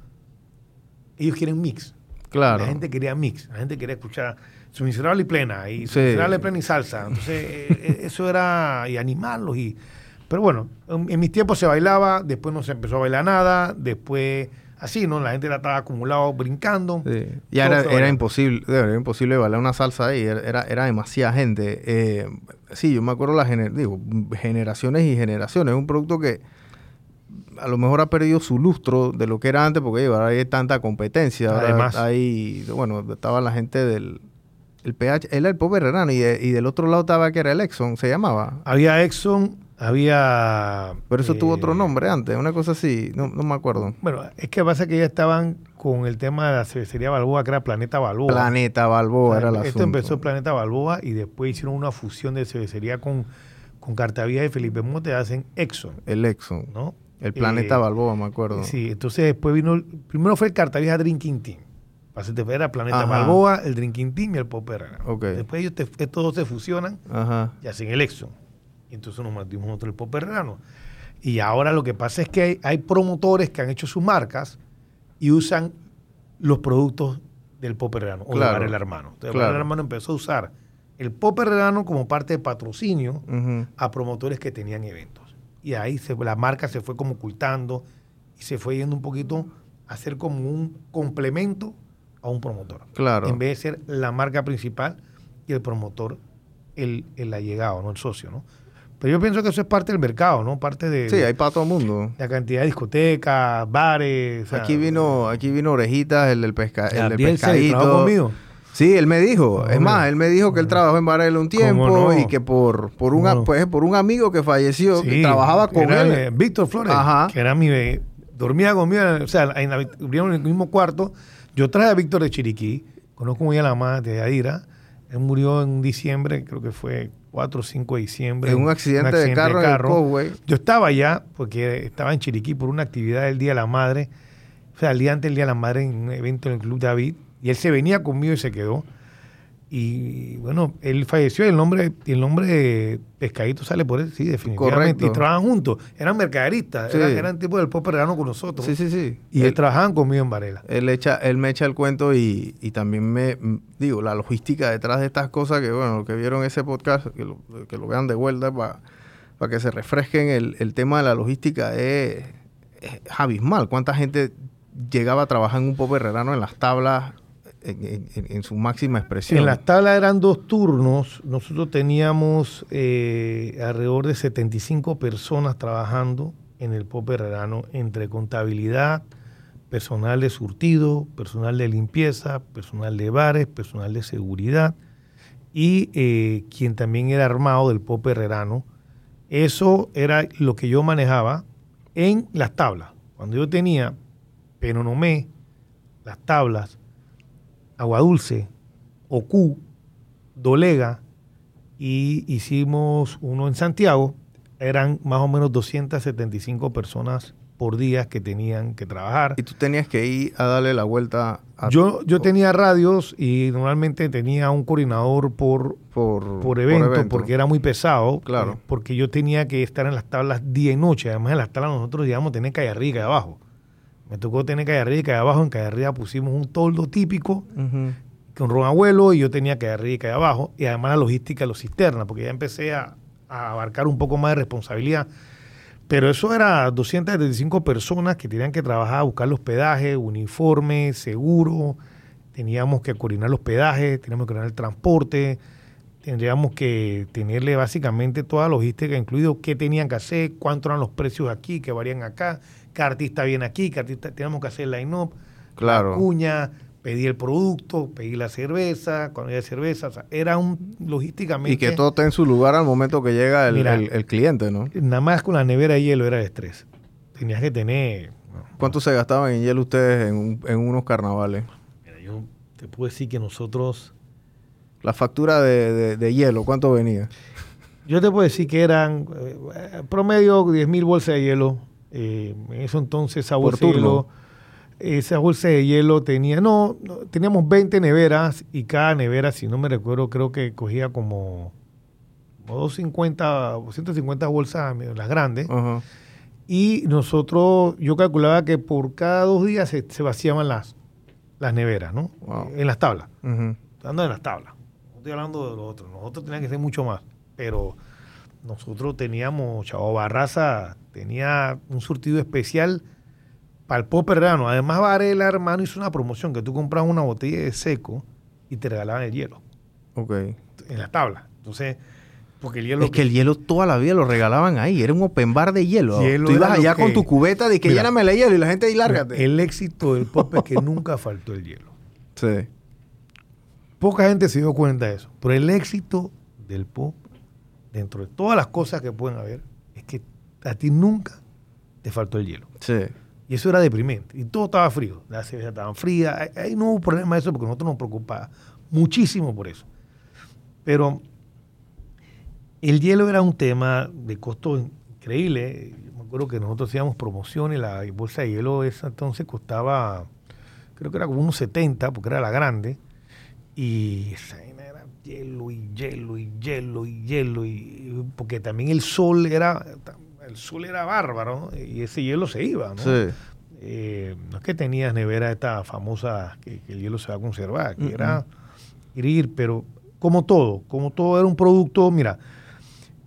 ellos quieren mix. Claro. La gente quería mix, la gente quería escuchar su miserable y plena, y su miserable plena y salsa. Entonces, eh, eh, eso era, y animarlos. Y, pero bueno, en, mis tiempos se bailaba, después no se empezó a bailar nada, después así, ¿no? La gente la estaba acumulado brincando. Sí. Y era, era imposible, era imposible bailar una salsa ahí, era, era demasiada gente. Eh, sí, yo me acuerdo las digo, generaciones y generaciones. Es un producto que a lo mejor ha perdido su lustro de lo que era antes, porque ahora hay tanta competencia. Además, hay, bueno, estaba la gente del el PH, él era el pobre Herrano, y, y, del otro lado estaba que era el Exxon, se llamaba. Había Exxon, había. Pero eso tuvo otro eh, nombre antes, una cosa así, no, me acuerdo. Bueno, es que pasa que ya estaban con el tema de la cervecería Balboa, que era Planeta Balboa. Planeta Balboa era la Esto empezó Planeta Balboa y después hicieron una fusión de cervecería con, con Cartavía y Felipe Mote, hacen Exxon. El Exxon. ¿No? El Planeta eh, Balboa, me acuerdo. Sí, entonces después vino, primero fue el Cartavieja Drinking Team. Era Planeta Balboa, el Drinking Team y el Popper. Okay. Después ellos estos dos se fusionan y hacen el Exxon. Y entonces nos mantimos nosotros el Popper Y ahora lo que pasa es que hay, promotores que han hecho sus marcas y usan los productos del Popper o del el Hermano. Entonces el Hermano empezó a usar el Popper como parte de patrocinio a promotores que tenían eventos y ahí se, la marca se fue como ocultando y se fue yendo un poquito a ser como un complemento a un promotor. Claro. En vez de ser la marca principal y el promotor el, el allegado, ¿no? El socio, ¿no? Pero yo pienso que eso es parte del mercado, ¿no? Parte de... Sí, hay para todo el mundo. La cantidad de discotecas, bares... aquí vino aquí vino Orejitas, el del, pesca, el del pescadito. conmigo. Sí, él me dijo, es más, él me dijo que él trabajó en Varela un tiempo y que por por un pues, por un amigo que falleció, que trabajaba con él, eh, Víctor Flores, que era mi dormía conmigo, o sea, en, en el mismo cuarto. Yo traje a Víctor de Chiriquí, conozco muy a la madre de Adira. Él murió en diciembre, creo que fue 4 o 5 de diciembre. En un accidente, de carro, Yo estaba allá porque estaba en Chiriquí por una actividad del Día de la Madre. O sea, el día antes del Día de la Madre en un evento en el Club David y él se venía conmigo y se quedó. Y bueno, él falleció y el nombre, el nombre de Pescadito sale por él, sí, definitivamente. Y trabajan juntos. Eran mercaderistas, eran, tipo del pop con nosotros. Sí, sí, sí. Y él, trabajaban conmigo en Varela. Él, echa, él me echa el cuento y, también me, digo, la logística detrás de estas cosas que, bueno, que vieron ese podcast, que lo, que lo vean de vuelta para que se refresquen. El, el, tema de la logística es, es abismal. ¿Cuánta gente llegaba a trabajar en un pop herrerano en las tablas en, su máxima expresión. En las tablas eran dos turnos. Nosotros teníamos eh, alrededor de 75 personas trabajando en el Pop Herrerano entre contabilidad, personal de surtido, personal de limpieza, personal de bares, personal de seguridad y eh, quien también era armado del Pop Herrerano. Eso era lo que yo manejaba en las tablas. Cuando yo tenía Penonomé, las tablas, Agua Dulce, Ocu, Dolega y hicimos uno en Santiago. Eran más o menos 275 personas por día que tenían que trabajar. Y tú tenías que ir a darle la vuelta a... Yo, yo tenía radios y normalmente tenía un coordinador por, por, evento, porque era muy pesado. Claro. Eh, porque yo tenía que estar en las tablas día y noche. Además, en las tablas nosotros, digamos, tener calle arriba y calle abajo. Me tocó tener calle arriba y calle abajo. En calle arriba pusimos un toldo típico con ron abuelo y yo tenía calle arriba y calle abajo. Y además la logística de los cisternas, porque ya empecé a, abarcar un poco más de responsabilidad. Pero eso era 275 personas que tenían que trabajar, a buscar los pedajes, uniformes, seguro. Teníamos que coordinar los pedajes, teníamos que coordinar el transporte. Tendríamos que tenerle básicamente toda la logística, incluido qué tenían que hacer, cuántos eran los precios aquí, que varían acá qué artista viene aquí, qué artista tenemos que hacer el line-up, claro. la cuña, pedir el producto, pedir la cerveza, cuando haya cerveza, o sea, era un logísticamente... Y que todo esté en su lugar al momento que llega el, cliente, ¿no? Nada más con la nevera de hielo era de estrés. Tenías que tener... ¿Cuánto se gastaban en hielo ustedes en, unos carnavales? Mira, yo te puedo decir que nosotros... La factura de, de hielo, ¿cuánto venía? Yo te puedo decir que eran eh, promedio 10 mil bolsas de hielo eh, en eso entonces esa bolsa de hielo, esa bolsa de hielo tenía, no, teníamos 20 neveras y cada nevera, si no me recuerdo, creo que cogía como, 250, 150 bolsas, las grandes. Y nosotros, yo calculaba que por cada dos días se, vaciaban las, las neveras, ¿no? En las tablas. Estoy en las tablas. No estoy hablando de los otros. Nosotros teníamos que ser mucho más. Pero nosotros teníamos, Chavo Barraza tenía un surtido especial para el poperrano. Además, Varela, hermano, hizo una promoción que tú comprabas una botella de seco y te regalaban el hielo. Ok. En las tablas. Entonces, porque el hielo... Es que el hielo toda la vida lo regalaban ahí. Era un open bar de hielo. tú ibas allá con tu cubeta de que lléname el hielo y la gente ahí lárgate. El éxito del pop es que nunca faltó el hielo. Sí. Poca gente se dio cuenta de eso. Pero el éxito del pop, dentro de todas las cosas que pueden haber, es que a ti nunca te faltó el hielo. Sí. Y eso era deprimente. Y todo estaba frío. Las cervezas estaban frías. Ahí no hubo problema de eso porque nosotros nos preocupaba muchísimo por eso. Pero el hielo era un tema de costo increíble. Yo me acuerdo que nosotros hacíamos promociones. La bolsa de hielo esa entonces costaba, creo que era como unos 70 porque era la grande. Y hielo y hielo y hielo y hielo. Y, porque también el sol era el sol era bárbaro y ese hielo se iba, ¿no? Eh, no es que tenías nevera esta famosa que, el hielo se va a conservar, que era ir, pero como todo, como todo era un producto, mira,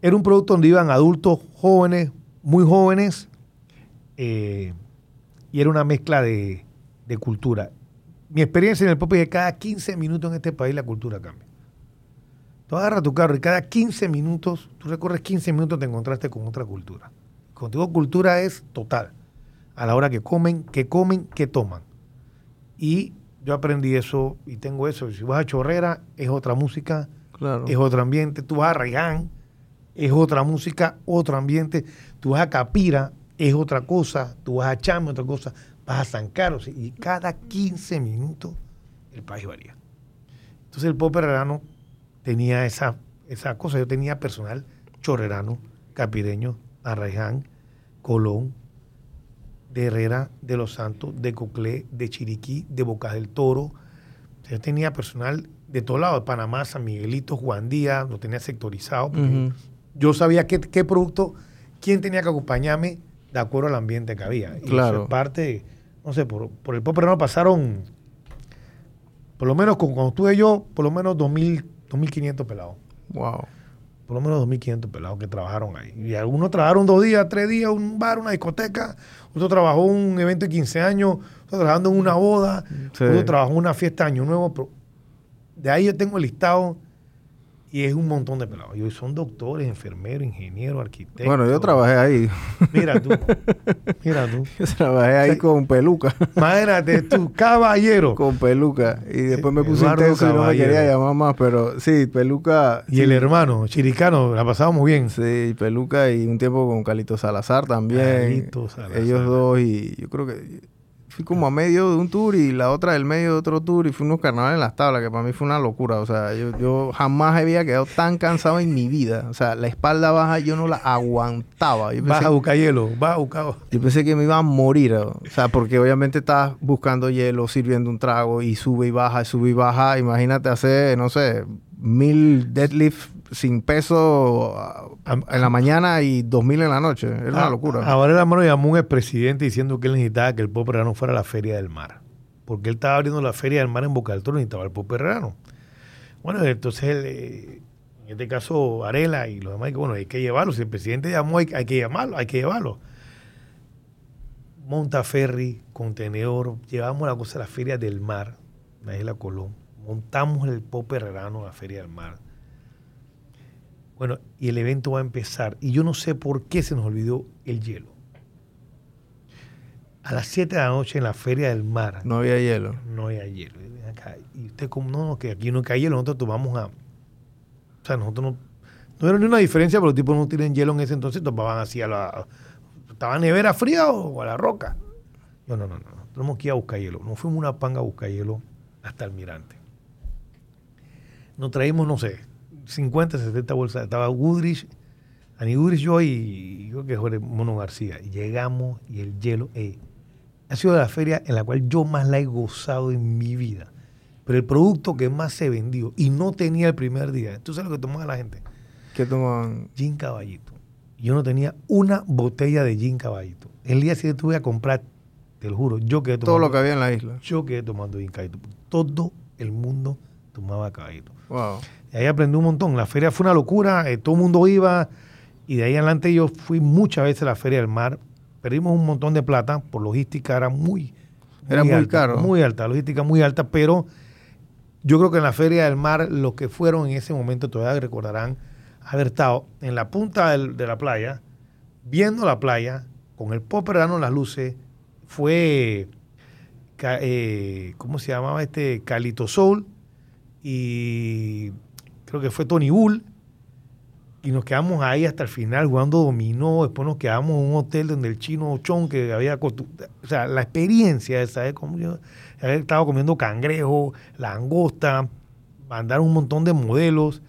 era un producto donde iban adultos jóvenes, muy jóvenes, eh, y era una mezcla de, de, cultura. Mi experiencia en el pop es que cada 15 minutos en este país la cultura cambia. Tú agarras tu carro y cada 15 minutos, tú recorres 15 minutos, te encontraste con otra cultura. Contigo cultura es total. A la hora que comen, que comen, que toman. Y yo aprendí eso y tengo eso. Si vas a Chorrera, es otra música, es otro ambiente. Tú vas a Raigán, es otra música, otro ambiente. Tú vas a Capira, es otra cosa. Tú vas a Chame, otra cosa. Vas a San Carlos. Y cada 15 minutos el país varía. Entonces el pop herrerano tenía esa, esa cosa. Yo tenía personal chorrerano, capireño, Arraiján, Colón, de Herrera, de Los Santos, de Coclé, de Chiriquí, de Boca del Toro. Yo tenía personal de todos lados, de Panamá, San Miguelito, Juan Díaz, lo tenía sectorizado. Yo sabía qué, qué, producto, quién tenía que acompañarme de acuerdo al ambiente que había. Y claro. parte, no sé, por, por el no pasaron, por lo menos cuando estuve yo, por lo menos 2.000, 2.500 pelados. Wow por lo menos 2.500 pelados que trabajaron ahí. Y algunos trabajaron dos días, tres días, un bar, una discoteca. Otro trabajó un evento de 15 años, otro trabajando en una boda, otro trabajó en una fiesta de Año Nuevo. de ahí yo tengo el listado y es un montón de pelados. Y son doctores, enfermeros, ingenieros, arquitectos. Bueno, yo trabajé ahí. Mira tú. Mira tú. Yo trabajé ahí con peluca. Imagínate tú, caballero. Con peluca. Y después me puse intenso y no me quería llamar más, pero sí, peluca. Y el hermano, chiricano, la pasábamos bien. Sí, peluca y un tiempo con Calito Salazar también. Calito Salazar. Ellos dos y yo creo que fui como a medio de un tour y la otra del medio de otro tour y fui unos carnavales en las tablas, que para mí fue una locura. O sea, yo, yo jamás había quedado tan cansado en mi vida. O sea, la espalda baja yo no la aguantaba. Yo vas a buscar hielo, vas a buscar... Yo pensé que me iba a morir. O sea, porque obviamente estás buscando hielo, sirviendo un trago y sube y baja, sube y baja. Imagínate hacer, no sé, mil deadlift sin peso en la mañana y dos mil en la noche. Era una ah, locura. Ahora el mano llamó un expresidente diciendo que él necesitaba que el Pop no fuera a la Feria del Mar. Porque él estaba abriendo la Feria del Mar en Boca del Toro y necesitaba el Pop Bueno, entonces eh, en este caso Varela y los demás, bueno, hay que llevarlo. Si el presidente llamó, hay, que llamarlo, hay que llevarlo. Montaferri, contenedor, llevamos la cosa a la Feria del Mar, la isla Colón. Montamos el Pop Herrerano a la Feria del Mar bueno, y el evento va a empezar. Y yo no sé por qué se nos olvidó el hielo. A las 7 de la noche en la Feria del Mar. No había hielo. No había hielo. Y usted, como no, no, que aquí no cae hielo, nosotros tomamos a. O sea, nosotros no. No era ni una diferencia, pero los tipos no tienen hielo en ese entonces, tomaban así a la. ¿Estaba nevera fría o a la roca? No, no, no, no. Tenemos que ir a buscar hielo. Nos fuimos una panga a buscar hielo hasta Almirante. Nos traímos, no sé, 50, 70 bolsas. Estaba Goodrich, Ani Goodrich, yo y, creo que Jorge Mono García. Y llegamos y el hielo, eh, ha sido la feria en la cual yo más la he gozado en mi vida. Pero el producto que más se vendió y no tenía el primer día. ¿Tú sabes lo que tomaba la gente? ¿Qué tomaban? Gin Caballito. Yo no tenía una botella de gin Caballito. El día siguiente tuve a comprar te lo juro, yo quedé tomando. Todo lo que había en la isla. Yo quedé tomando bien caballito. Todo el mundo tomaba caballito. Wow. Y ahí aprendí un montón. La feria fue una locura, eh, todo el mundo iba. Y de ahí adelante yo fui muchas veces a la Feria del Mar. Perdimos un montón de plata por logística, era muy. era muy caro. Muy alta, logística muy alta, pero yo creo que en la Feria del Mar, los que fueron en ese momento todavía recordarán haber estado en la punta de la playa, viendo la playa, con el popper dando las luces, fue, eh, ¿cómo se llamaba este? Calito Soul y creo que fue Tony Bull. Y nos quedamos ahí hasta el final jugando dominó. Después nos quedamos en un hotel donde el chino Chon, que había. O sea, la experiencia esa, yo había estado comiendo cangrejo, langosta, mandaron un montón de modelos.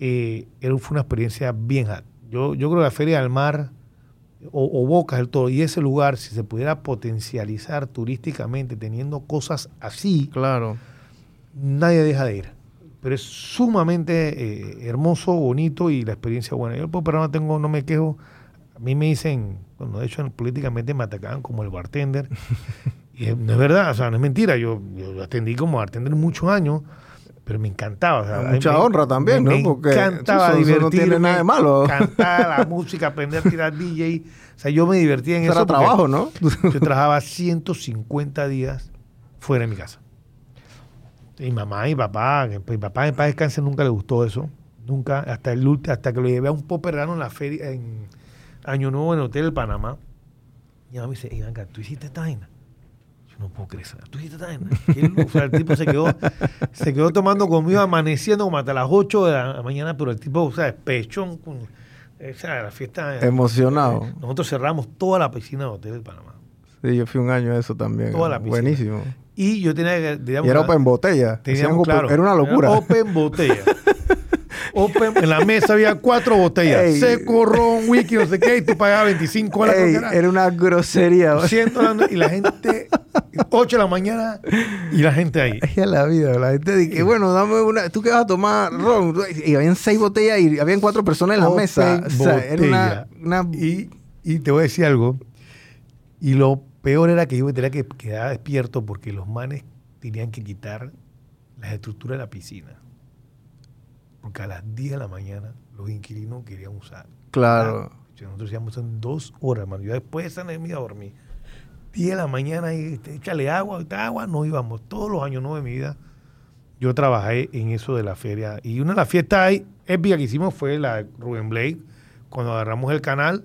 Eh, fue una experiencia bien Yo, yo creo que la Feria del Mar o, Bocas del Toro y ese lugar, si se pudiera potencializar turísticamente teniendo cosas así, claro. Nadie deja de ir. Pero es sumamente eh, hermoso, bonito y la experiencia buena. Yo pero no tengo, no me quejo. A mí me dicen, bueno, de hecho políticamente me atacaban como el bartender. y no es verdad, o sea, no es mentira. Yo, yo atendí como bartender muchos años pero me encantaba. Mucha honra también, ¿no? Porque encantaba divertirme. No tiene nada de malo. Cantar la música, aprender a tirar DJ. O sea, yo me divertía en eso. Era trabajo, ¿no? yo trabajaba 150 días fuera de mi casa. Y mamá y papá, mi papá en paz descanse nunca le gustó eso. Nunca, hasta el hasta que lo llevé a un poperano en la feria, en Año Nuevo en el Hotel Panamá. Y mamá me dice, Ivanka, ¿tú hiciste esta vaina? no puedo creer. ¿Tú hiciste O sea, el tipo se quedó, se quedó tomando conmigo, amaneciendo como hasta las 8 de la mañana, pero el tipo, o sea, pechón. O sea, la fiesta. Emocionado. nosotros cerramos toda la piscina del Hotel del Panamá. Sí, yo fui un año a eso también. Toda la piscina. Buenísimo. Y yo tenía que. Digamos, y era open botella. era una locura. Era open botella. en la mesa había cuatro botellas. Seco, ron, wiki, no sé qué, y tú pagabas 25 dólares. Era una grosería. y la gente, 8 de la mañana, y la gente ahí. Es la vida, la gente dice, bueno, dame una, ¿tú qué vas a tomar? Ron. Y habían seis botellas y habían cuatro personas en la mesa. O sea, era una... Y, y te voy a decir algo, y lo peor era que yo tenía que quedar despierto porque los manes tenían que quitar las estructuras de la piscina porque a las 10 de la mañana los inquilinos querían usar. Claro. Nosotros íbamos en dos horas, hermano. Yo después de esa me iba a dormir. 10 de la mañana y este, échale agua, agua, no íbamos. Todos los años nueve de mi vida yo trabajé en eso de la feria. Y una de las fiestas épica que hicimos fue la Rubén Blake, cuando agarramos el canal,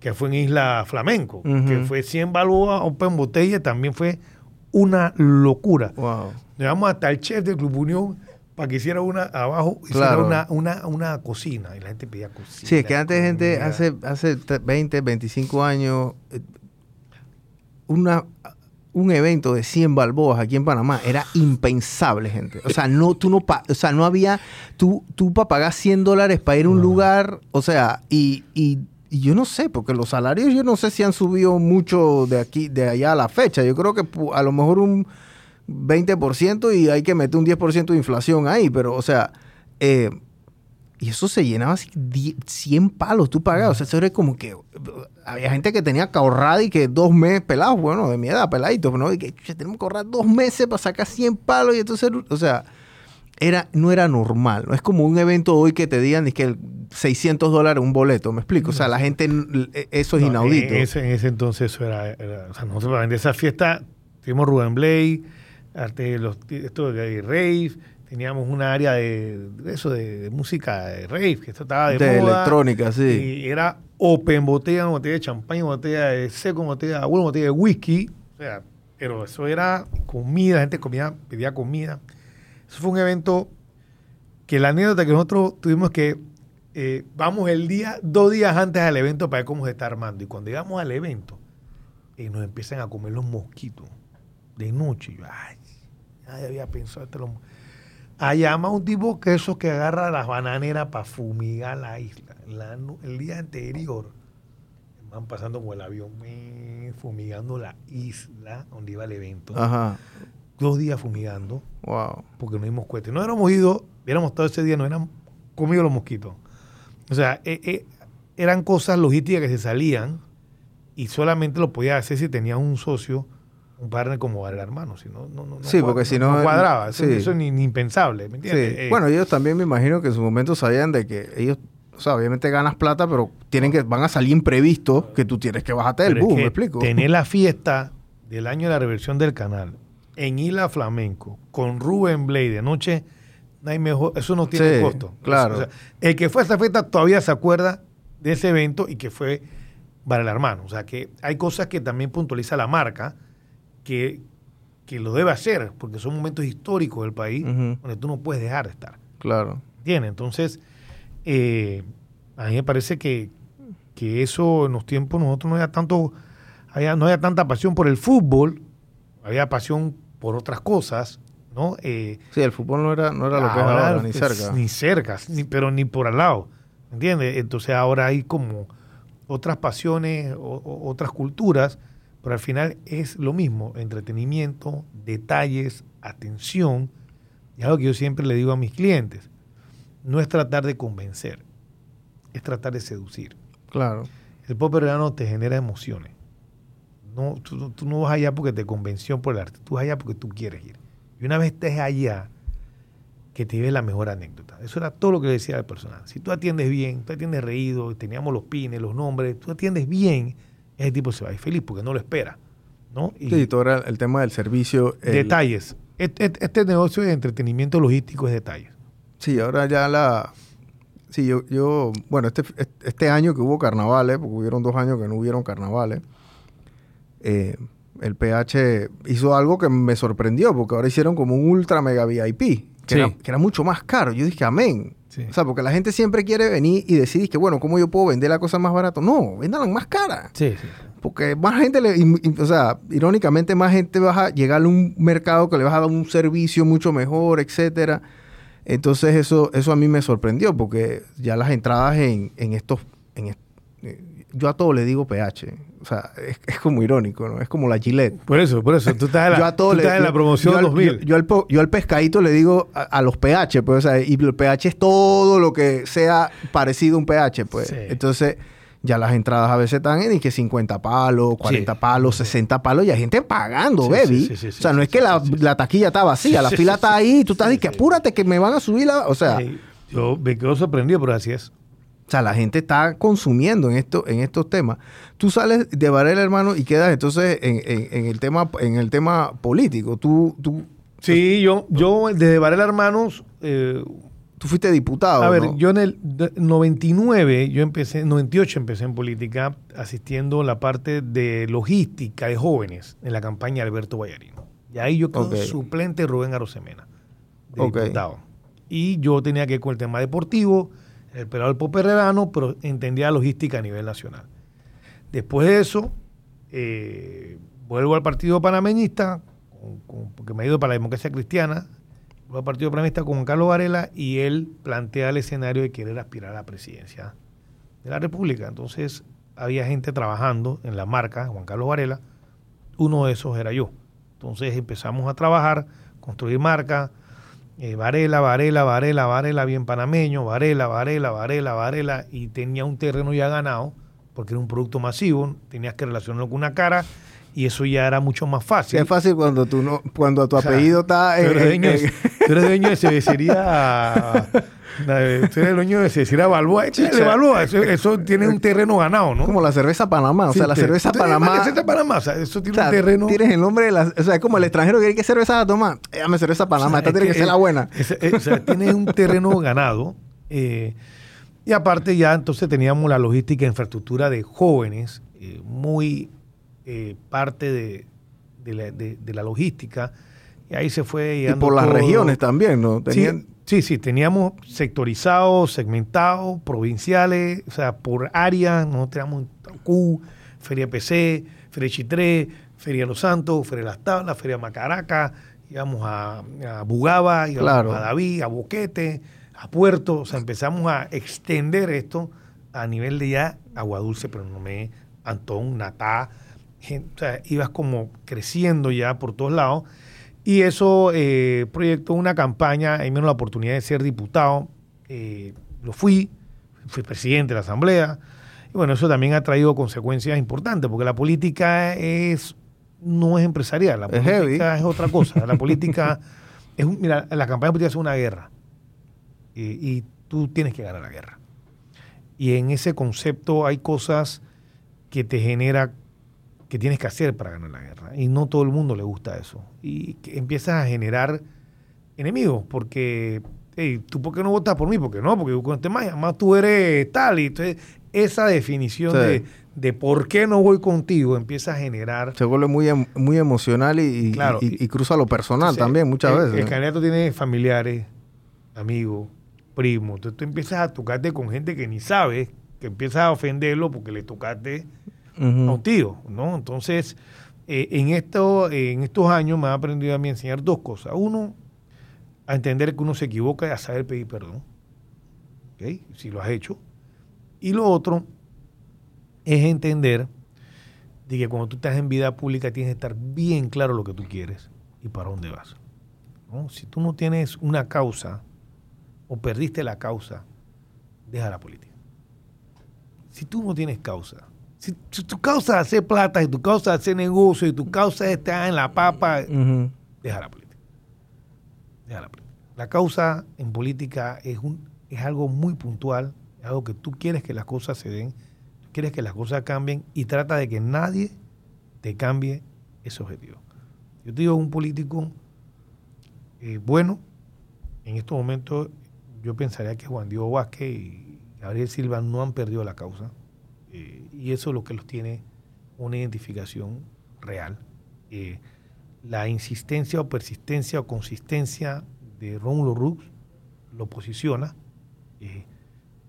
que fue en Isla Flamenco, que fue 100 balboas, Open Botella, también fue una locura. Wow. Llevamos hasta el chef del Club Unión para que hiciera una abajo, hiciera una, una, una, cocina y la gente pedía cocina. Sí, es que antes gente, hace, hace 20, 25 años, eh, una, un evento de 100 balboas aquí en Panamá era impensable, gente. O sea, no, tú no, o sea, no había, tú, tú para pagar 100 dólares para ir a un lugar, o sea, y, y, y, yo no sé, porque los salarios yo no sé si han subido mucho de aquí, de allá a la fecha. Yo creo que a lo mejor un 20% y hay que meter un 10% de inflación ahí, pero o sea, eh, y eso se llenaba así 100 palos tú pagabas, o sea, eso era como que había gente que tenía que ahorrar y que dos meses pelados, bueno, de mi edad, peladitos, ¿no? Y que tenemos que ahorrar dos meses para sacar 100 palos y entonces, o sea, era, no era normal, no es como un evento hoy que te digan que 600 dólares un boleto, me explico, o sea, la gente, e, eso es inaudito. En ese, en ese, entonces eso era, o sea, nosotros en esa fiesta tuvimos Rubén Blake, arte los, esto de rave, teníamos un área de, eso de, música de rave, que esto estaba de, de electrónica, sí. Y era open botella, botella de champán, botella de seco, botella, una botella de whisky, o sea, pero eso era comida, la gente comía, pedía comida. Eso fue un evento que la anécdota que nosotros tuvimos que eh, vamos el día, dos días antes del evento para ver cómo se está armando. Y cuando llegamos al evento, eh, nos empiezan a comer los mosquitos de noche. yo, ay, Nadie había pensado este lo... Allá llama un tipo que esos que agarra las bananeras para fumigar la isla. el día anterior van pasando con el avión fumigando la isla donde iba el evento. Dos días fumigando. Wow. Porque no dimos cuenta. No éramos ido, hubiéramos estado ese día, no eran comido los mosquitos. O sea, eh, eh, eran cosas logísticas que se salían y solamente lo podía hacer si tenía un socio un partner como el hermano, si no, no, no, sí, porque si no, cuadraba, eso, es ni, impensable, ¿me entiendes? Sí. bueno, ellos también me imagino que en su momento sabían de que ellos, o sea, obviamente ganas plata, pero tienen que, van a salir imprevistos que tú tienes que bajarte del bus, ¿me explico? Tener la fiesta del año de la reversión del canal en Isla Flamenco con Rubén Blade de noche, no hay mejor, eso no tiene costo. Claro. el que fue a esa fiesta todavía se acuerda de ese evento y que fue para el hermano. O sea que hay cosas que también puntualiza la marca que, lo debe hacer, porque son momentos históricos del país donde tú no puedes dejar de estar. Claro. ¿Entiendes? Entonces, eh, a mí me parece que, que eso en los tiempos nosotros no había tanto, había, no había tanta pasión por el fútbol, había pasión por otras cosas, ¿no? Eh, sí, el fútbol no era, no era lo que era ahora, ni cerca. Ni cerca, ni, pero ni por al lado, ¿entiendes? Entonces ahora hay como otras pasiones, o, otras culturas, pero al final es lo mismo, entretenimiento, detalles, atención, y algo que yo siempre le digo a mis clientes, no es tratar de convencer, es tratar de seducir. Claro. El pop peruano te genera emociones. No, tú, no vas allá porque te convenció por el arte, tú vas allá porque tú quieres ir. Y una vez estés allá, que te lleve la mejor anécdota. Eso era todo lo que le decía al personal. Si tú atiendes bien, tú atiendes reído, teníamos los pines, los nombres, tú atiendes bien, ese tipo se va a ir feliz porque no lo espera. ¿no? Y sí, todo era el tema del servicio. Detalles. Este, este, negocio de entretenimiento logístico es detalles. Sí, ahora ya la... Sí, yo, yo bueno, este, este año que hubo carnavales, porque hubieron dos años que no hubieron carnavales, eh, el PH hizo algo que me sorprendió, porque ahora hicieron como un ultra mega VIP, que, era, mucho más caro. Yo dije, amén. O sea, porque la gente siempre quiere venir y decir que, bueno, ¿cómo yo puedo vender la cosa más barato? No, véndanla más cara. Sí, sí. Porque más gente, le, o sea, irónicamente, más gente va a llegar a un mercado que le va a dar un servicio mucho mejor, etcétera. Entonces, eso, eso a mí me sorprendió, porque ya las entradas en, en estos. En, eh, yo a todo le digo PH. O sea, es, como irónico, ¿no? Es como la Gillette. Por eso, por eso. Tú estás en la, tú estás en la promoción yo, 2000. Yo, al, yo, al, pescadito le digo a, los pH, pues, o sea, y el pH es todo lo que sea parecido a un pH, pues. Entonces, ya las entradas a veces están en que 50 palos, 40 palos, 60 palos, y hay gente pagando, baby. o sea, no es que la, la, taquilla está vacía, la fila está ahí, tú estás diciendo que apúrate que me van a subir la... O sea... Yo me quedo sorprendido, pero así es. O sea, la gente está consumiendo en, esto, en estos temas. Tú sales de Varela, hermano, y quedas entonces en, el, tema, en el tema político. Tú, tú, sí, yo, yo desde Varela, hermanos... Eh, tú fuiste diputado. A ver, yo en el 99, yo empecé, 98 empecé en política asistiendo la parte de logística de jóvenes en la campaña de Alberto Vallarino. Y ahí yo quedé suplente Rubén Arosemena, de diputado. Y yo tenía que ir con el tema deportivo el del Poperrerano, pero entendía logística a nivel nacional. Después de eso, eh, vuelvo al Partido Panameñista, porque me he ido para la democracia cristiana, vuelvo al Partido Panameñista con Carlos Varela y él plantea el escenario de querer aspirar a la presidencia de la República. Entonces había gente trabajando en la marca, Juan Carlos Varela, uno de esos era yo. Entonces empezamos a trabajar, construir marca, eh, Varela, Varela, Varela, Varela, bien panameño, Varela, Varela, Varela, Varela, y tenía un terreno ya ganado, porque era un producto masivo, tenías que relacionarlo con una cara, y eso ya era mucho más fácil. es fácil cuando tú no, cuando tu apellido está tú eres, dueño, tú eres dueño de cervecería Tú eres el dueño de cervecería Balboa. Balboa, eso, eso, tiene un terreno ganado, ¿no? Como la cerveza Panamá. O sea, la cerveza Panamá. La cerveza Panamá, o sea, eso tiene un terreno. Tienes el nombre de la. O sea, es como el extranjero que quiere que cerveza a tomar. Dame cerveza Panamá. esta tiene que, ser la buena. Eh, o sea, tiene un terreno ganado. Eh, y aparte, ya entonces teníamos la logística e infraestructura de jóvenes, eh, muy parte de, de, la, de, la, logística. Y ahí se fue. Y por las regiones también, ¿no? Tenían... Sí, sí, teníamos sectorizados, segmentados, provinciales, o sea, por área, nosotros teníamos Q, Feria PC, Feria Chitré, Feria Los Santos, Feria Las Tablas, Feria Macaraca, íbamos a, Bugaba, íbamos a David, a Boquete, a Puerto, o sea, empezamos a extender esto a nivel de ya Agua Dulce, pero no me Antón, Natá, o sea, ibas como creciendo ya por todos lados y eso eh, proyectó una campaña, ahí menos la oportunidad de ser diputado. Eh, lo fui, fui presidente de la Asamblea. Y bueno, eso también ha traído consecuencias importantes, porque la política es no es empresarial. La política es otra cosa. La política es, mira, la campaña política es una guerra. y tú tienes que ganar la guerra. Y en ese concepto hay cosas que te genera que tienes que hacer para ganar la guerra. Y no todo el mundo le gusta eso. Y que empiezas a generar enemigos, porque, hey, ¿tú por qué no votas por mí? Porque no, porque con este más, además tú eres tal. Y entonces esa definición de, de, por qué no voy contigo empieza a generar... Se vuelve muy, em, muy emocional y, y, cruza lo personal también muchas veces. El candidato tiene familiares, amigos, primos. Entonces tú empiezas a tocarte con gente que ni sabes, que empiezas a ofenderlo porque le tocaste uh ¿no? Entonces, eh, en, en estos años me ha aprendido a mí a enseñar dos cosas. Uno, a entender que uno se equivoca y a saber pedir perdón. ¿Okay? Si lo has hecho. Y lo otro es entender de que cuando tú estás en vida pública tienes que estar bien claro lo que tú quieres y para dónde vas. Si tú no tienes una causa o perdiste la causa, deja la política. Si tú no tienes causa, si, tu causa es hacer plata, y tu causa es hacer negocio, y tu causa es estar en la papa, deja la política. Deja la política. La causa en política es, un, es algo muy puntual, es algo que tú quieres que las cosas se den, quieres que las cosas cambien y trata de que nadie te cambie ese objetivo. Yo te digo, un político eh, bueno, en estos momentos yo pensaría que Juan Diego Vázquez y Gabriel Silva no han perdido la causa. Eh, y eso es lo que los tiene una identificación real. Eh, la insistencia o persistencia o consistencia de Rómulo Rux lo posiciona. Eh,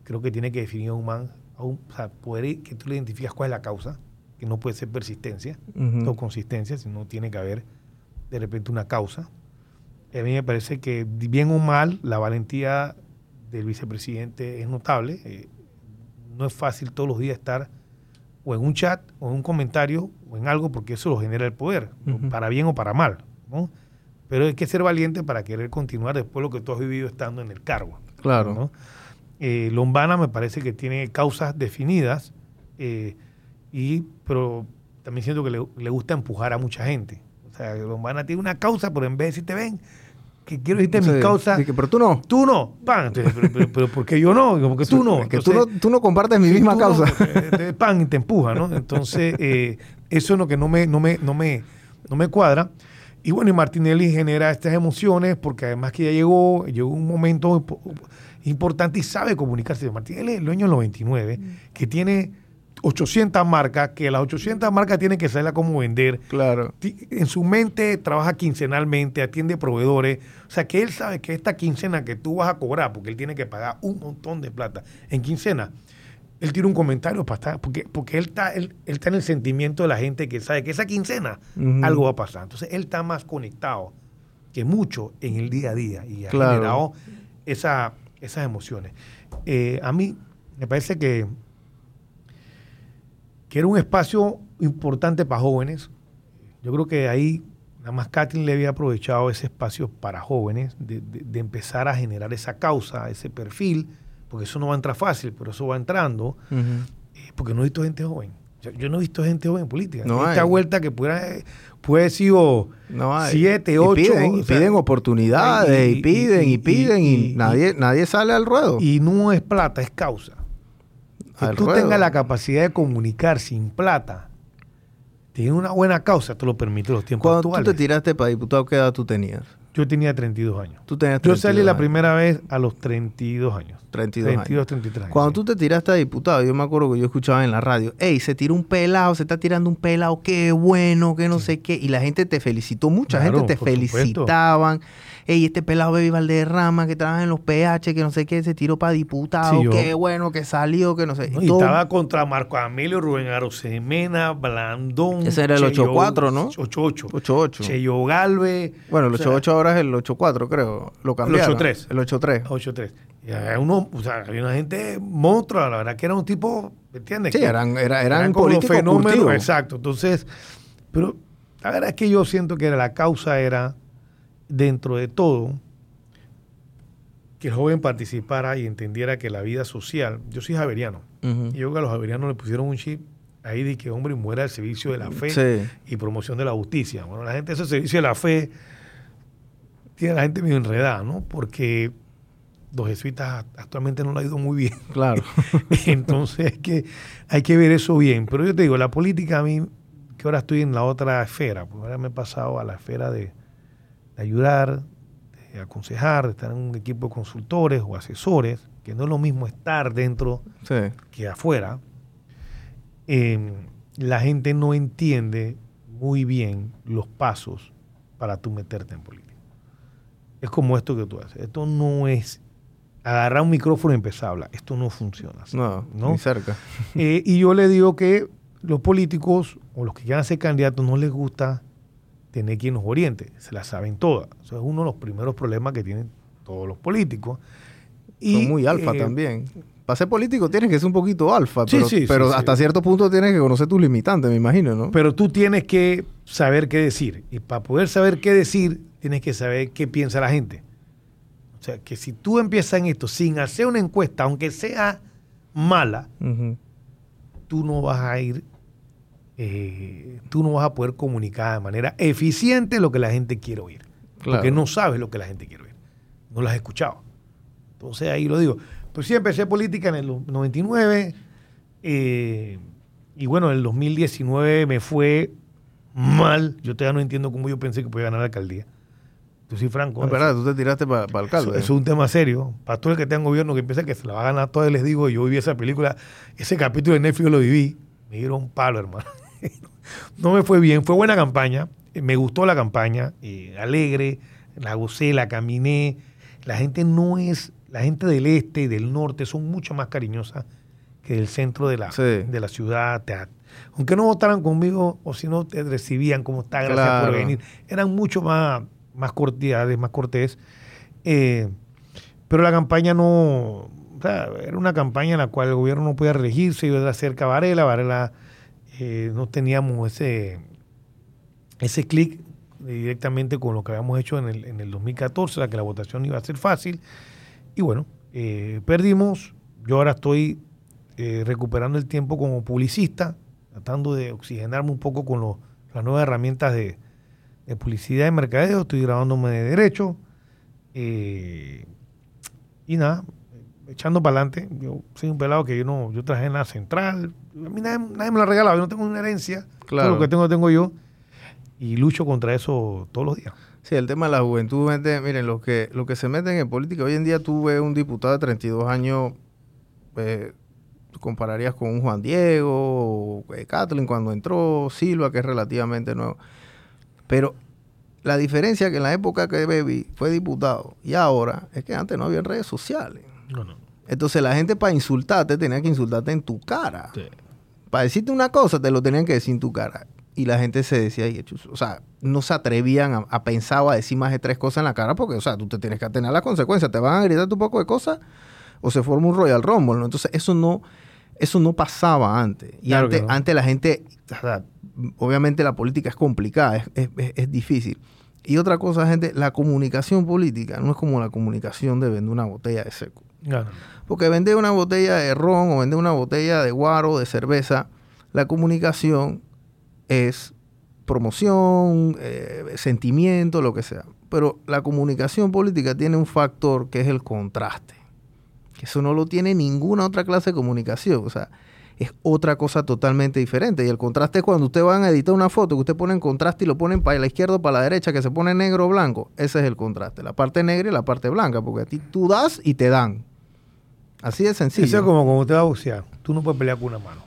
creo que tiene que definir a un man, o sea, poder que tú le identificas cuál es la causa, que no puede ser persistencia o consistencia, sino tiene que haber de repente una causa. A mí me parece que, bien o mal, la valentía del vicepresidente es notable no es fácil todos los días estar o en un chat o en un comentario o en algo porque eso lo genera el poder, para bien o para mal. Pero hay que ser valiente para querer continuar después de lo que tú has vivido estando en el cargo. Claro. Eh, Lombana me parece que tiene causas definidas, eh, y, pero también siento que le, le, gusta empujar a mucha gente. O sea, Lombana tiene una causa, pero en vez de decirte ven, que quiero decirte mis causas. pero tú no. Tú no. Pan. pero, pero, ¿por qué yo no? Porque tú no. Que tú no, tú no compartes mi misma causa. pan y te empuja, ¿no? Entonces, eh, eso es lo que no me, no, me, no, me, no me cuadra. Y bueno, y Martinelli genera estas emociones porque además que ya llegó, llegó un momento importante y sabe comunicarse. Martinelli es el dueño del 99, mm. que tiene 800 marcas, que las 800 marcas tienen que saber cómo vender. Claro. En su mente trabaja quincenalmente, atiende proveedores. O sea, que él sabe que esta quincena que tú vas a cobrar, porque él tiene que pagar un montón de plata en quincena, él tiene un comentario para estar, porque, porque él, está, él, está en el sentimiento de la gente que sabe que esa quincena algo va a pasar. Entonces, él está más conectado que mucho en el día a día y ha generado esa, esas emociones. Eh, a mí me parece que que era un espacio importante para jóvenes. Yo creo que ahí nada más Kathleen le había aprovechado ese espacio para jóvenes, de, empezar a generar esa causa, ese perfil, porque eso no va a entrar fácil, pero eso va entrando, eh, porque no he visto gente joven. Yo, no he visto gente joven en política. No Esta vuelta que pueda, puede haber sido no siete, ocho. Y piden, oportunidades, y, piden, y, piden, y, nadie, nadie sale al ruedo. Y no es plata, es causa. Que tú tengas la capacidad de comunicar sin plata, tiene una buena causa, te lo permite los tiempos Cuando tú te tiraste para diputado, ¿qué edad tú tenías? Yo tenía 32 años. ¿Tú tenías Yo salí la primera vez a los 32 años. 32 32, 33 años. Cuando tú te tiraste a diputado, yo me acuerdo que yo escuchaba en la radio, hey, se tiró un pelado, se está tirando un pelado, qué bueno, qué no sé qué. Y la gente te felicitó, mucha gente te felicitaban ey, este pelado Baby Valderrama que trabaja en los PH, que no sé qué, se tiró para diputado, qué bueno que salió, que no sé. y estaba contra Marco Amelio, Rubén Arosemena, Blandón. Ese era el 8-4, ¿no? 8-8. 8-8. Cheyo Galve. Bueno, el 8-8 ahora es el 8-4, creo. Lo cambiaron. El 8-3. El 8-3. 8-3. Uno, o sea, había una gente monstruo, la verdad que era un tipo, ¿me entiendes? Sí, eran, era, eran, políticos fenómenos. Exacto. Entonces, pero la verdad es que yo siento que la causa era dentro de todo, que el joven participara y entendiera que la vida social, yo soy javeriano, y yo creo que a los javerianos le pusieron un chip ahí de que hombre muera al servicio de la fe y promoción de la justicia. Bueno, la gente ese servicio de la fe tiene a la gente medio enredada, ¿no? Porque los jesuitas actualmente no lo ha ido muy bien. Claro. Entonces hay que, hay que ver eso bien. Pero yo te digo, la política a mí, que ahora estoy en la otra esfera, pues ahora me he pasado a la esfera de, ayudar, de aconsejar, de estar en un equipo de consultores o asesores, que no es lo mismo estar dentro que afuera. Em, la gente no entiende muy bien los pasos para tú meterte en política. Es como esto que tú haces. Esto no es agarrar un micrófono y empezar a hablar. Esto no funciona así. No, no, ni cerca. Eh, y yo le digo que los políticos o los que quieran ser candidatos no les gusta tener quien los oriente. Se la saben todas. Eso es uno de los primeros problemas que tienen todos los políticos. Y, Son muy alfa eh, también. Para ser político tienes que ser un poquito alfa, pero, pero hasta cierto punto tienes que conocer tus limitantes, me imagino, ¿no? Pero tú tienes que saber qué decir. Y para poder saber qué decir, tienes que saber qué piensa la gente. O sea, que si tú empiezas en esto sin hacer una encuesta, aunque sea mala, tú no vas a ir, eh, tú no vas a poder comunicar de manera eficiente lo que la gente quiere oír. Porque no sabes lo que la gente quiere oír. No lo has escuchado. Entonces ahí lo digo. Pues sí, empecé política en el 99. Eh, y bueno, en el 2019 me fue mal. Yo todavía no entiendo cómo yo pensé que podía ganar la alcaldía. Tú sí, Franco. Es verdad, tú te tiraste para alcalde. Eso, es un tema serio. Para todo el que tenga gobierno que piensa que se la va a ganar todo, les digo, yo viví esa película, ese capítulo de Netflix lo viví. Me dieron un palo, hermano. no me fue bien. Fue buena campaña. Me gustó la campaña. Eh, alegre. La gocé, la caminé. La gente no es. La gente del este y del norte son mucho más cariñosas que del centro de la, de la ciudad. aunque no votaran conmigo o si no te recibían como está, gracias por venir. Eran mucho más más cordiales, más cortés. Eh, pero la campaña no, era una campaña en la cual el gobierno no podía regirse, iba a hacer Varela, Varela eh, no teníamos ese, ese clic directamente con lo que habíamos hecho en el, en el 2014, la que la votación iba a ser fácil. Y bueno, eh, perdimos. Yo ahora estoy recuperando el tiempo como publicista, tratando de oxigenarme un poco con las nuevas herramientas de, publicidad y mercadeo, estoy grabándome de derecho. Eh, y nada, echando para adelante. Yo soy un pelado que yo no, yo traje en la central. A mí nadie, me lo ha regalado, yo no tengo una herencia. Claro. Lo que tengo, tengo yo. Y lucho contra eso todos los días. Sí, el tema de la juventud, miren, los que, lo que se meten en política, hoy en día tú ves un diputado de 32 años, eh, compararías con un Juan Diego, o, eh, Kathleen cuando entró, Silva, que es relativamente nuevo. Pero la diferencia que en la época que Baby fue diputado y ahora es que antes no había redes sociales. Entonces la gente para insultarte tenía que insultarte en tu cara. Para decirte una cosa te lo tenían que decir en tu cara. Y la gente se decía, o sea, no se atrevían a, pensar o a decir más de tres cosas en la cara porque, o sea, tú te tienes que tener las consecuencias. Te van a gritar un poco de cosas o se forma un Royal Rumble. ¿no? Entonces eso no, eso no pasaba antes. Y antes, antes la gente, obviamente la política es complicada, es, difícil. Y otra cosa, gente, la comunicación política no es como la comunicación de vender una botella de seco. Porque vender una botella de ron o vender una botella de guaro, de cerveza, la comunicación es promoción, eh, sentimiento, lo que sea. Pero la comunicación política tiene un factor que es el contraste. Eso no lo tiene ninguna otra clase de comunicación. O sea, es otra cosa totalmente diferente. Y el contraste es cuando usted va a editar una foto, que usted pone en contraste y lo ponen para la izquierda o para la derecha, que se pone negro o blanco. Ese es el contraste. La parte negra y la parte blanca, porque a ti tú das y te dan. Así de sencillo. Eso es como cuando usted va a boxear. Tú no puedes pelear con una mano.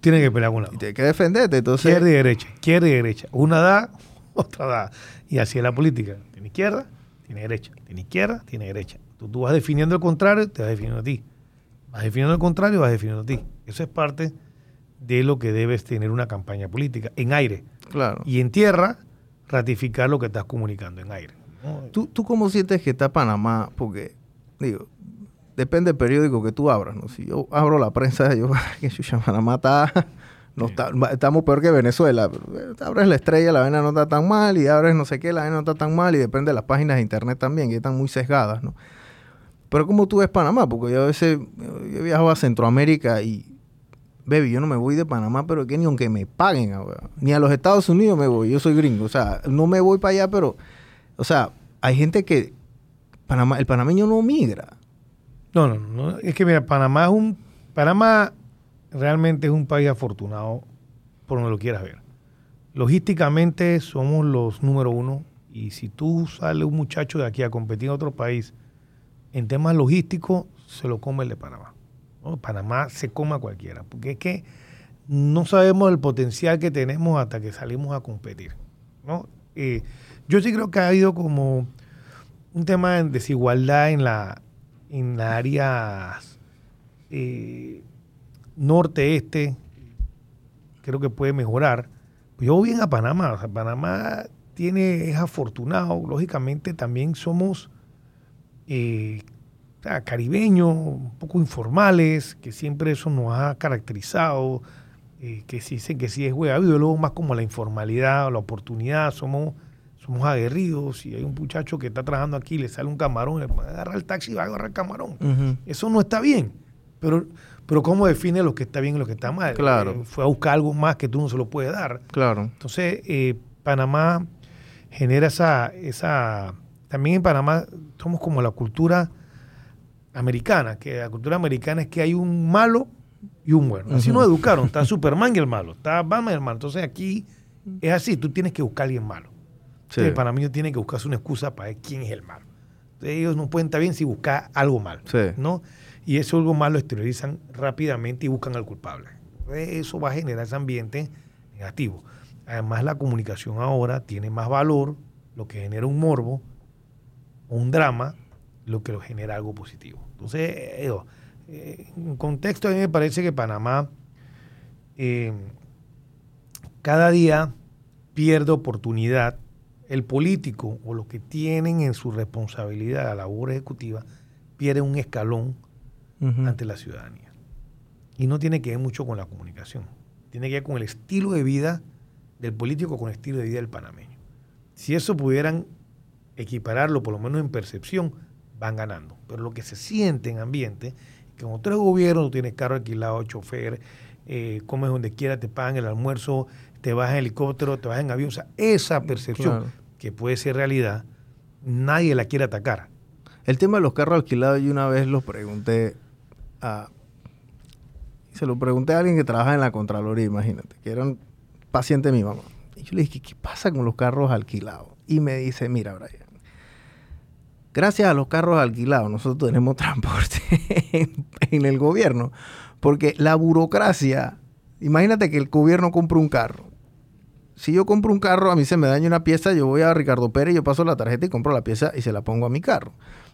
Tienes que pelear con una mano. Y tienes que defenderte. Entonces... Izquierda y derecha. Izquierda y derecha. Una da, otra da. Y así es la política. Tiene izquierda, tiene derecha. Tiene izquierda, tiene derecha. Tú, tú vas definiendo el contrario, te vas definiendo a ti. Vas definiendo el contrario, vas definiendo a ti. Eso es parte de lo que debes tener una campaña política, en aire. Claro. Y en tierra, ratificar lo que estás comunicando en aire. ¿Tú, ¿Tú cómo sientes que está Panamá? Porque, digo, depende del periódico que tú abras, ¿no? Si yo abro la prensa, yo, que Panamá está, no está, estamos peor que Venezuela. Abres la estrella, la vaina no está tan mal, y abres no sé qué, la vaina no está tan mal, y depende de las páginas de internet también, que están muy sesgadas, ¿no? Pero como tú ves Panamá, porque yo a veces he viajado a Centroamérica y baby, yo no me voy de Panamá, pero que ni aunque me paguen, ni a los Estados Unidos me voy, yo soy gringo, o sea, no me voy para allá, pero, o sea, hay gente que, Panamá, el panameño no migra. No, no, no, es que mira, Panamá es un, Panamá realmente es un país afortunado por donde lo quieras ver. Logísticamente somos los número uno y si tú sales un muchacho de aquí a competir en otro país, en temas logísticos, se lo come el de Panamá. Panamá se come a cualquiera, porque es que no sabemos el potencial que tenemos hasta que salimos a competir. ¿no? Eh, yo sí creo que ha habido como un tema de desigualdad en la en áreas eh, norte-este, creo que puede mejorar. Yo voy bien a Panamá, Panamá tiene, es afortunado, lógicamente también somos eh, caribeños, un poco informales, que siempre eso nos ha caracterizado, eh, que si dicen que sí es hueá, luego más como la informalidad, la oportunidad, somos, somos aguerridos, si hay un muchacho que está trabajando aquí, le sale un camarón, le agarra el taxi y va a agarrar el camarón. Eso no está bien, pero, pero ¿cómo define lo que está bien y lo que está mal? Claro. Eh, fue a buscar algo más que tú no se lo puedes dar. Claro. Entonces, eh, Panamá genera esa, esa... También en Panamá somos como la cultura americana, que la cultura americana es que hay un malo y un bueno. Así nos educaron, está Superman y el malo, está Batman y el malo. Entonces aquí es así, tú tienes que buscar a alguien malo. El panameño tiene que buscarse una excusa para ver quién es el malo. Entonces, ellos no pueden estar bien si buscar algo malo, ¿no? Y eso algo malo lo exteriorizan rápidamente y buscan al culpable. Eso va a generar ese ambiente negativo. Además, la comunicación ahora tiene más valor, lo que genera un morbo un drama, lo que lo genera algo positivo. Entonces, eh, en contexto, a mí me parece que Panamá eh, cada día pierde oportunidad. El político o los que tienen en su responsabilidad la labor ejecutiva pierde un escalón ante la ciudadanía. Y no tiene que ver mucho con la comunicación, tiene que ver con el estilo de vida del político, con el estilo de vida del panameño. Si eso pudieran equipararlo, por lo menos en percepción, van ganando. Pero lo que se siente en ambiente, que con tres gobiernos, tienes carro alquilado, chofer, eh, comes donde quiera, te pagan el almuerzo, te vas en helicóptero, te vas en avión. O sea, esa percepción, que puede ser realidad, nadie la quiere atacar. El tema de los carros alquilados, yo una vez lo pregunté a. Se lo pregunté a alguien que trabaja en la Contraloría, imagínate, que era un paciente de mi mamá. Y yo le dije, ¿qué pasa con los carros alquilados? Y me dice, mira, Brian, gracias a los carros alquilados, nosotros tenemos transporte en, el gobierno. Porque la burocracia, imagínate que el gobierno compra un carro. Si yo compro un carro, a mí se me daña una pieza, yo voy a Ricardo Pérez, yo paso la tarjeta y compro la pieza y se la pongo a mi carro.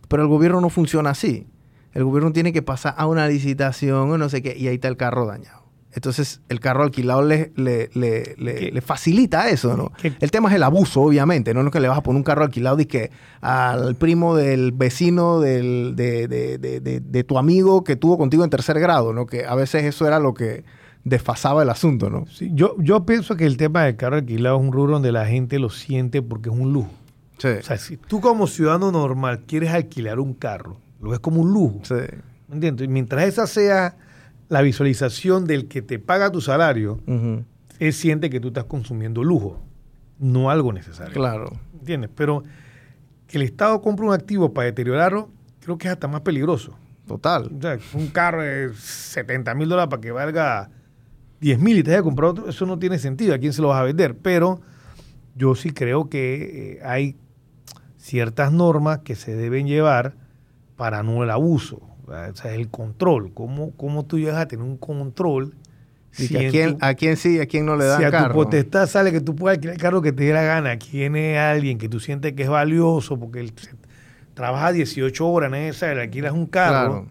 Pero el gobierno no funciona así. El gobierno tiene que pasar a una licitación o no sé qué, y ahí está el carro dañado. Entonces, el carro alquilado le, le, facilita eso, ¿no? El tema es el abuso, obviamente. No es que le vas a poner un carro alquilado y que al primo del vecino del, de, tu amigo que tuvo contigo en tercer grado, ¿no? Que a veces eso era lo que desfasaba el asunto, ¿no? Sí, yo, yo pienso que el tema del carro alquilado es un rubro donde la gente lo siente porque es un lujo. Sí. O sea, si tú como ciudadano normal quieres alquilar un carro, lo ves como un lujo. Sí. ¿Entiendes? Y mientras esa sea la visualización del que te paga tu salario, él siente que tú estás consumiendo lujo, no algo necesario. Claro. ¿Entiendes? Pero que el Estado compre un activo para deteriorarlo, creo que es hasta más peligroso. Total. O sea, un carro de 70 mil dólares para que valga 10 mil y te haya comprado otro, eso no tiene sentido. ¿A quién se lo vas a vender? Pero yo sí creo que eh, hay ciertas normas que se deben llevar para no el abuso. O sea, el control. ¿Cómo, cómo tú llegas a tener un control? Si a, quién, a quién sí y a quién no le dan carro. Si a tu potestad sale que tú puedas alquilar el carro que te dé la gana, quién es alguien que tú sientes que es valioso porque él trabaja 18 horas en esa, le alquilas un carro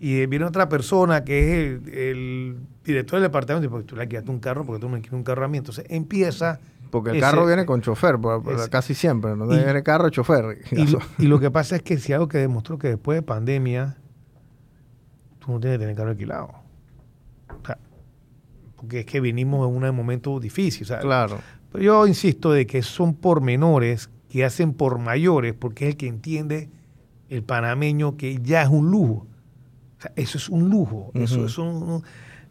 y viene otra persona que es el, director del departamento y porque tú le alquilaste un carro porque tú me alquilas un carro a mí. Entonces empieza porque el carro viene con chofer, casi siempre, no viene carro, chofer. Y lo, que pasa es que si algo que demostró que después de pandemia, tú no tienes que tener carro alquilado. porque es que vinimos en un momento difícil. claro. Pero yo insisto de que son por menores que hacen por mayores, porque es el que entiende el panameño que ya es un lujo. Eso es un lujo. Eso es un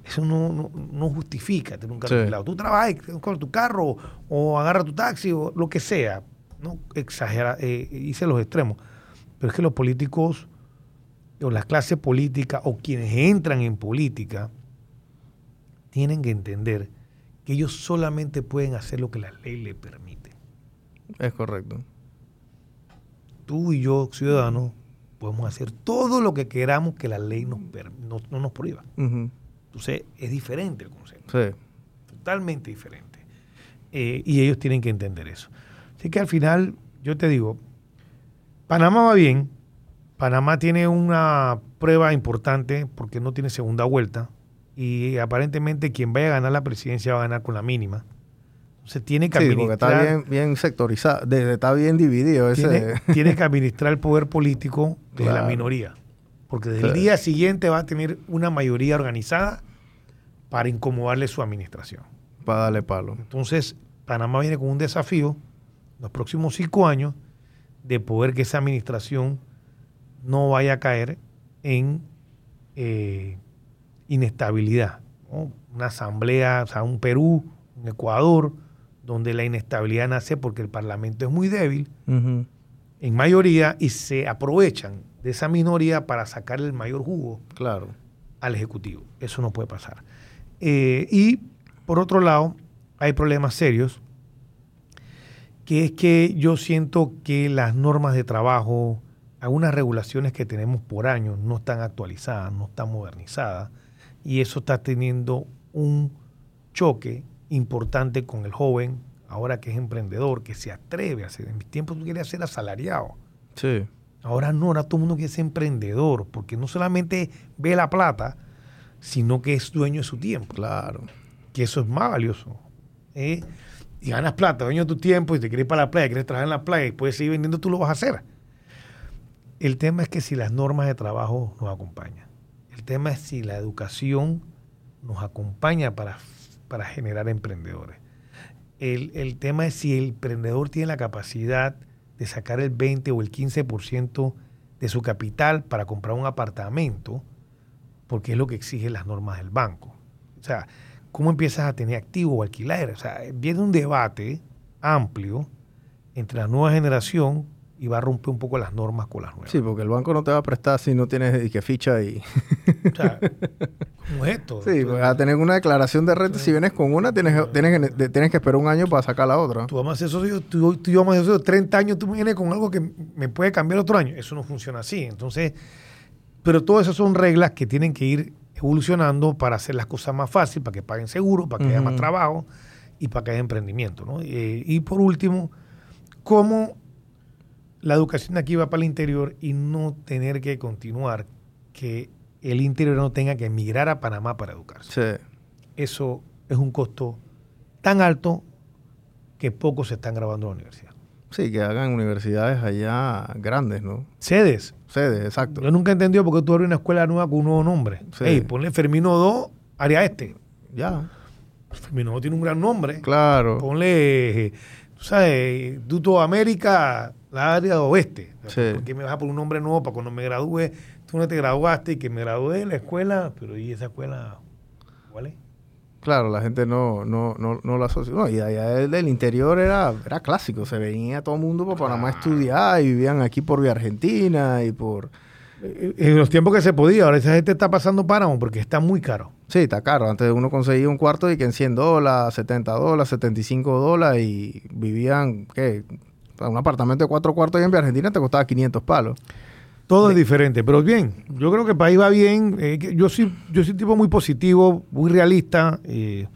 Eso no, no, justifica tener un carro alquilado. Tú trabajas con tu carro o agarra tu taxi o lo que sea. No exagera, eh, hice los extremos. Pero es que los políticos o las clases políticas o quienes entran en política tienen que entender que ellos solamente pueden hacer lo que la ley les permite. Es correcto. Tú y yo, ciudadanos, podemos hacer todo lo que queramos que la ley nos, no, nos prohíba. Entonces, es diferente el concepto. Sí. Totalmente diferente. Eh, y ellos tienen que entender eso. Así que al final, yo te digo, Panamá va bien. Panamá tiene una prueba importante porque no tiene segunda vuelta. Y aparentemente quien vaya a ganar la presidencia va a ganar con la mínima. Se tiene que sí, porque está bien, bien sectorizado, está bien dividido. Ese... Tiene, que administrar el poder político de la minoría. Porque desde el día siguiente va a tener una mayoría organizada para incomodarle su administración. Para darle palo. Entonces, Panamá viene con un desafío los próximos cinco años de poder que esa administración no vaya a caer en eh, inestabilidad. Una asamblea, o sea, un Perú, un Ecuador, donde la inestabilidad nace porque el Parlamento es muy débil, en mayoría, y se aprovechan de esa minoría para sacar el mayor jugo claro. al Ejecutivo. Eso no puede pasar. Eh, y por otro lado, hay problemas serios, que es que yo siento que las normas de trabajo, algunas regulaciones que tenemos por años no están actualizadas, no están modernizadas, y eso está teniendo un choque importante con el joven, ahora que es emprendedor, que se atreve a hacer. En mis tiempos tú querías ser asalariado. Sí. Ahora no, ahora todo el mundo quiere ser emprendedor, porque no solamente ve la plata, sino que es dueño de su tiempo. Claro. Que eso es más valioso. ¿eh? Y ganas plata, dueño de tu tiempo, y te quieres ir para la playa, quieres trabajar en la playa y puedes seguir vendiendo, tú lo vas a hacer. El tema es que si las normas de trabajo nos acompañan. El tema es si la educación nos acompaña para, para generar emprendedores. El, el tema es si el emprendedor tiene la capacidad de sacar el 20 o el 15% de su capital para comprar un apartamento, porque es lo que exigen las normas del banco. O sea, ¿cómo empiezas a tener activo o alquiler? O sea, viene un debate amplio entre la nueva generación y va a romper un poco las normas con las nuevas. Sí, porque el banco no te va a prestar si no tienes que ficha y... o sea, ¿cómo es esto? Sí, vas a tener una declaración de renta. Si vienes con una, tienes, tienes, que, tienes que esperar un año para sacar la otra. Tú vamos a eso, tú, tú vamos a eso 30 años, tú vienes con algo que me puede cambiar otro año. Eso no funciona así. Entonces, pero todas esas son reglas que tienen que ir evolucionando para hacer las cosas más fáciles, para que paguen seguro, para que haya más trabajo y para que haya emprendimiento. ¿no? Eh, y por último, cómo la educación aquí va para el interior y no tener que continuar que el interior no tenga que emigrar a Panamá para educarse. Eso es un costo tan alto que pocos se están grabando en la universidad. Sí, que hagan universidades allá grandes, ¿no? Sedes. Sedes, exacto. Yo nunca he entendido por qué tú abres una escuela nueva con un nuevo nombre. Sí. ponle Fermino 2, área este. Ya. Fermino 2 tiene un gran nombre. Claro. Ponle, tú sabes, Duto América, la área oeste. ¿Por qué me vas a poner un nombre nuevo para cuando me gradúe? Tú no te graduaste y que me gradué de la escuela, pero ¿y esa escuela cuál es? Claro, la gente no, no, no, no la asocia. No, y allá del interior era, era clásico. Se venía todo el mundo para Panamá a estudiar y vivían aquí por vía Argentina y por... En los tiempos que se podía, ahora esa gente está pasando páramo porque está muy caro. Sí, está caro. Antes uno conseguía un cuarto y que en 100 dólares, 70 dólares, 75 dólares y vivían, ¿qué? Un apartamento de cuatro cuartos en Argentina te costaba 500 palos. Todo es diferente, pero bien, yo creo que el país va bien. Eh, yo, soy, yo soy un tipo muy positivo, muy realista, eh,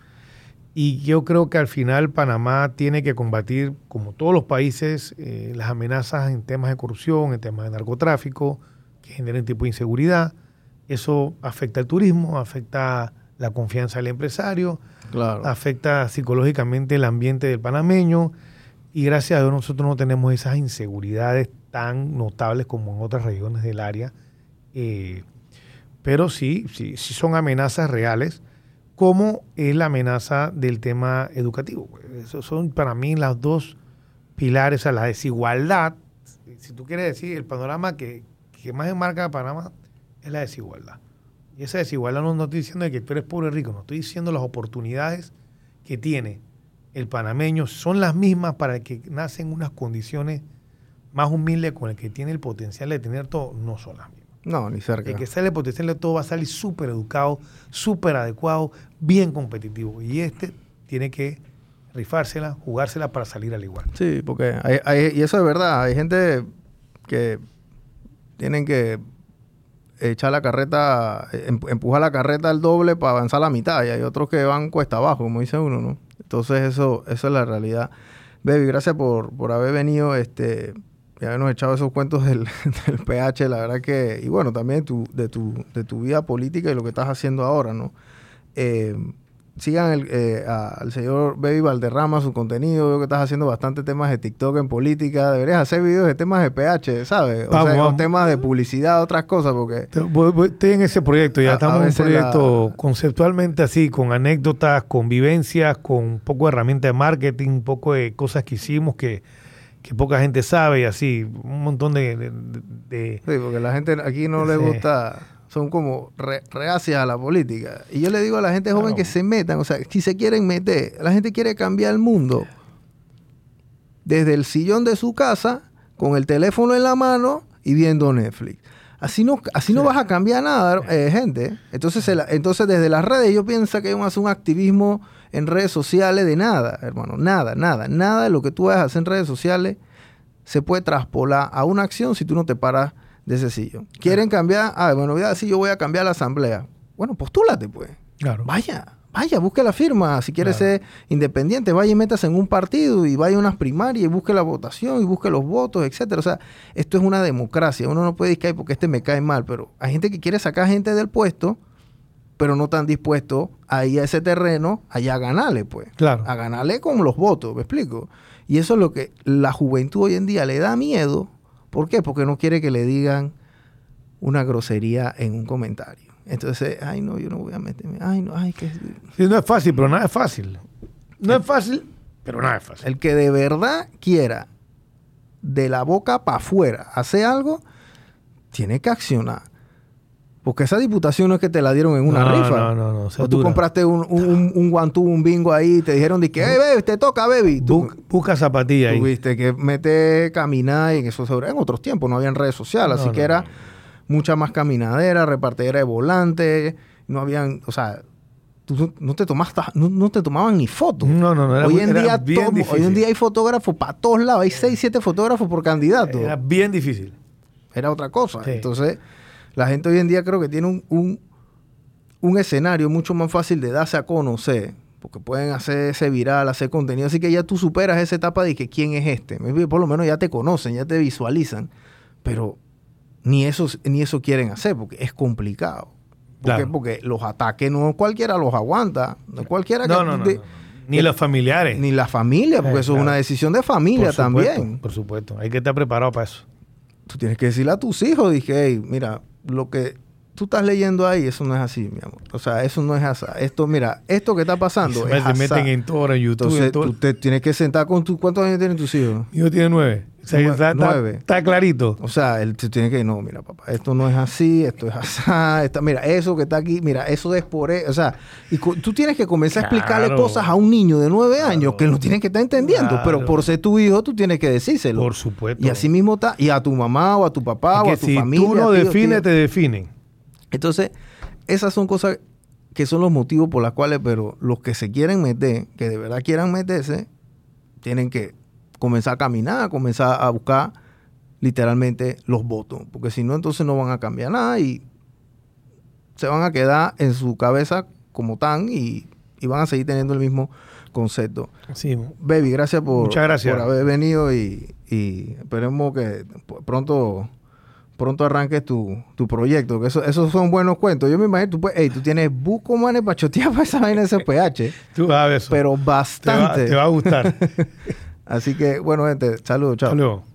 y yo creo que al final Panamá tiene que combatir, como todos los países, eh, las amenazas en temas de corrupción, en temas de narcotráfico, que generen tipo de inseguridad. Eso afecta al turismo, afecta la confianza del empresario, afecta psicológicamente el ambiente del panameño, y gracias a Dios nosotros no tenemos esas inseguridades tan notables como en otras regiones del área, eh, pero sí, sí, sí son amenazas reales, como es la amenaza del tema educativo. Esos son para mí las dos pilares, a la desigualdad, si tú quieres decir, el panorama que, que más enmarca Panamá es la desigualdad. Y esa desigualdad no, estoy diciendo que tú eres pobre o rico, no estoy diciendo las oportunidades que tiene el panameño son las mismas para que nace unas condiciones más humildes con el que tiene el potencial de tener todo, no son las mismas. No, ni cerca. El que sale el potencial de todo va a salir súper educado, súper adecuado, bien competitivo. Y este tiene que rifársela, jugársela para salir al igual. Sí, porque hay, y eso es verdad, hay gente que tienen que echar la carreta, em, empujar la carreta al doble para avanzar la mitad y hay otros que van cuesta abajo, como dice uno, ¿no? Entonces eso, eso es la realidad. Baby, gracias por, por haber venido, este, y habernos echado esos cuentos del, del, PH, la verdad que, y bueno, también tu, de tu, de tu vida política y lo que estás haciendo ahora, ¿no? Eh, sigan el, eh, al señor Baby Valderrama, su contenido. Veo que estás haciendo bastante temas de TikTok en política. Deberías hacer videos de temas de PH, ¿sabes? O sea, temas de publicidad, otras cosas, porque... Estoy en ese proyecto, ya estamos en un proyecto conceptualmente así, con anécdotas, con vivencias, con un poco de herramientas de marketing, un poco de cosas que hicimos que que poca gente sabe y así, un montón de... sí, porque la gente aquí no le gusta son como reacias a la política. Y yo le digo a la gente joven que se metan, o sea, si se quieren meter, la gente quiere cambiar el mundo desde el sillón de su casa, con el teléfono en la mano y viendo Netflix. Así no, así no vas a cambiar nada, eh, gente. Entonces, entonces, desde las redes yo pienso que hay un activismo en redes sociales de nada, hermano. Nada, nada. Nada de lo que tú vas a hacer en redes sociales se puede traspolar a una acción si tú no te paras de ese sillón. ¿Quieren cambiar? Ah, bueno, voy a decir, yo voy a cambiar la asamblea. Bueno, postúlate, pues. Claro. Vaya, vaya, busque la firma. Si quiere ser independiente, vaya y métase en un partido y vaya a unas primarias y busque la votación y busque los votos, etcétera. O sea, esto es una democracia. Uno no puede decir, porque este me cae mal, pero hay gente que quiere sacar gente del puesto, pero no están dispuestos a ir a ese terreno allá a ganarle, pues. Claro. A ganarle con los votos, ¿me explico? Y eso es lo que la juventud hoy en día le da miedo ¿Por qué? Porque no quiere que le digan una grosería en un comentario. Entonces, ay, no, yo no voy a meterme. Ay, no, ay, que. Sí, no es fácil, pero nada es fácil. No es fácil, pero nada es fácil. El que de verdad quiera de la boca para afuera hacer algo, tiene que accionar. Porque esa diputación no es que te la dieron en una rifa. No, no, no. O tú compraste un, un, un, guantú, un bingo ahí y te dijeron de que, hey, baby, te toca, baby. busca zapatilla ahí. Tuviste que meter, caminar y eso sobre. En otros tiempos no habían redes sociales, así que era mucha más caminadera, repartidera de volantes. No habían, o sea, tú no te tomaste, no, te tomaban ni fotos. No, no, no. Era, hoy, en día hoy en día hay fotógrafos para todos lados. Hay seis, siete fotógrafos por candidato. Era bien difícil. Era otra cosa. Entonces la gente hoy en día creo que tiene un, un, escenario mucho más fácil de darse a conocer, porque pueden hacerse viral, hacer contenido, así que ya tú superas esa etapa de que quién es este. Por lo menos ya te conocen, ya te visualizan, pero ni eso, ni eso quieren hacer, porque es complicado. ¿Por qué? Porque los ataques no cualquiera los aguanta, no cualquiera no, no, no, Ni los familiares. Ni la familia, porque eso es una decisión de familia también. Por supuesto, hay que estar preparado para eso. Tú tienes que decirle a tus hijos, dije, hey, mira, lo que tú estás leyendo ahí, eso no es así, mi amor. O sea, eso no es así. Esto, mira, esto que está pasando se es meten en todo, en YouTube. Entonces, tú te tienes que sentar con tu... ¿Cuántos años tienen tus hijos? Mi hijo tiene nueve. O sea, está, nueve. Está, clarito. O sea, él tiene que... No, mira, papá, esto no es así, esto es así. mira, eso que está aquí, mira, eso es por... E-". O sea, y tú tienes que comenzar a explicarle cosas a un niño de nueve años que no tiene que estar entendiendo. Pero por ser tu hijo, tú tienes que decírselo. Por supuesto. Y así mismo está... Y a tu mamá o a tu papá o a tu familia. Si tú no defines, te definen. Entonces, esas son cosas que son los motivos por los cuales, pero los que se quieren meter, que de verdad quieran meterse, tienen que comenzar a caminar, comenzar a buscar literalmente los votos, porque si no, entonces no van a cambiar nada y se van a quedar en su cabeza como tan y, van a seguir teniendo el mismo concepto. Sí. Baby, gracias por, por haber venido y, y esperemos que pronto pronto arranques tu, tu proyecto, que eso, esos son buenos cuentos. Yo me imagino, tú, pues, hey, tú tienes buco, manes, para chotear para esa vaina de SPH. tú sabes Pero bastante. Te va, te va a gustar. Así que, bueno, gente, saludos, chao. Saludos.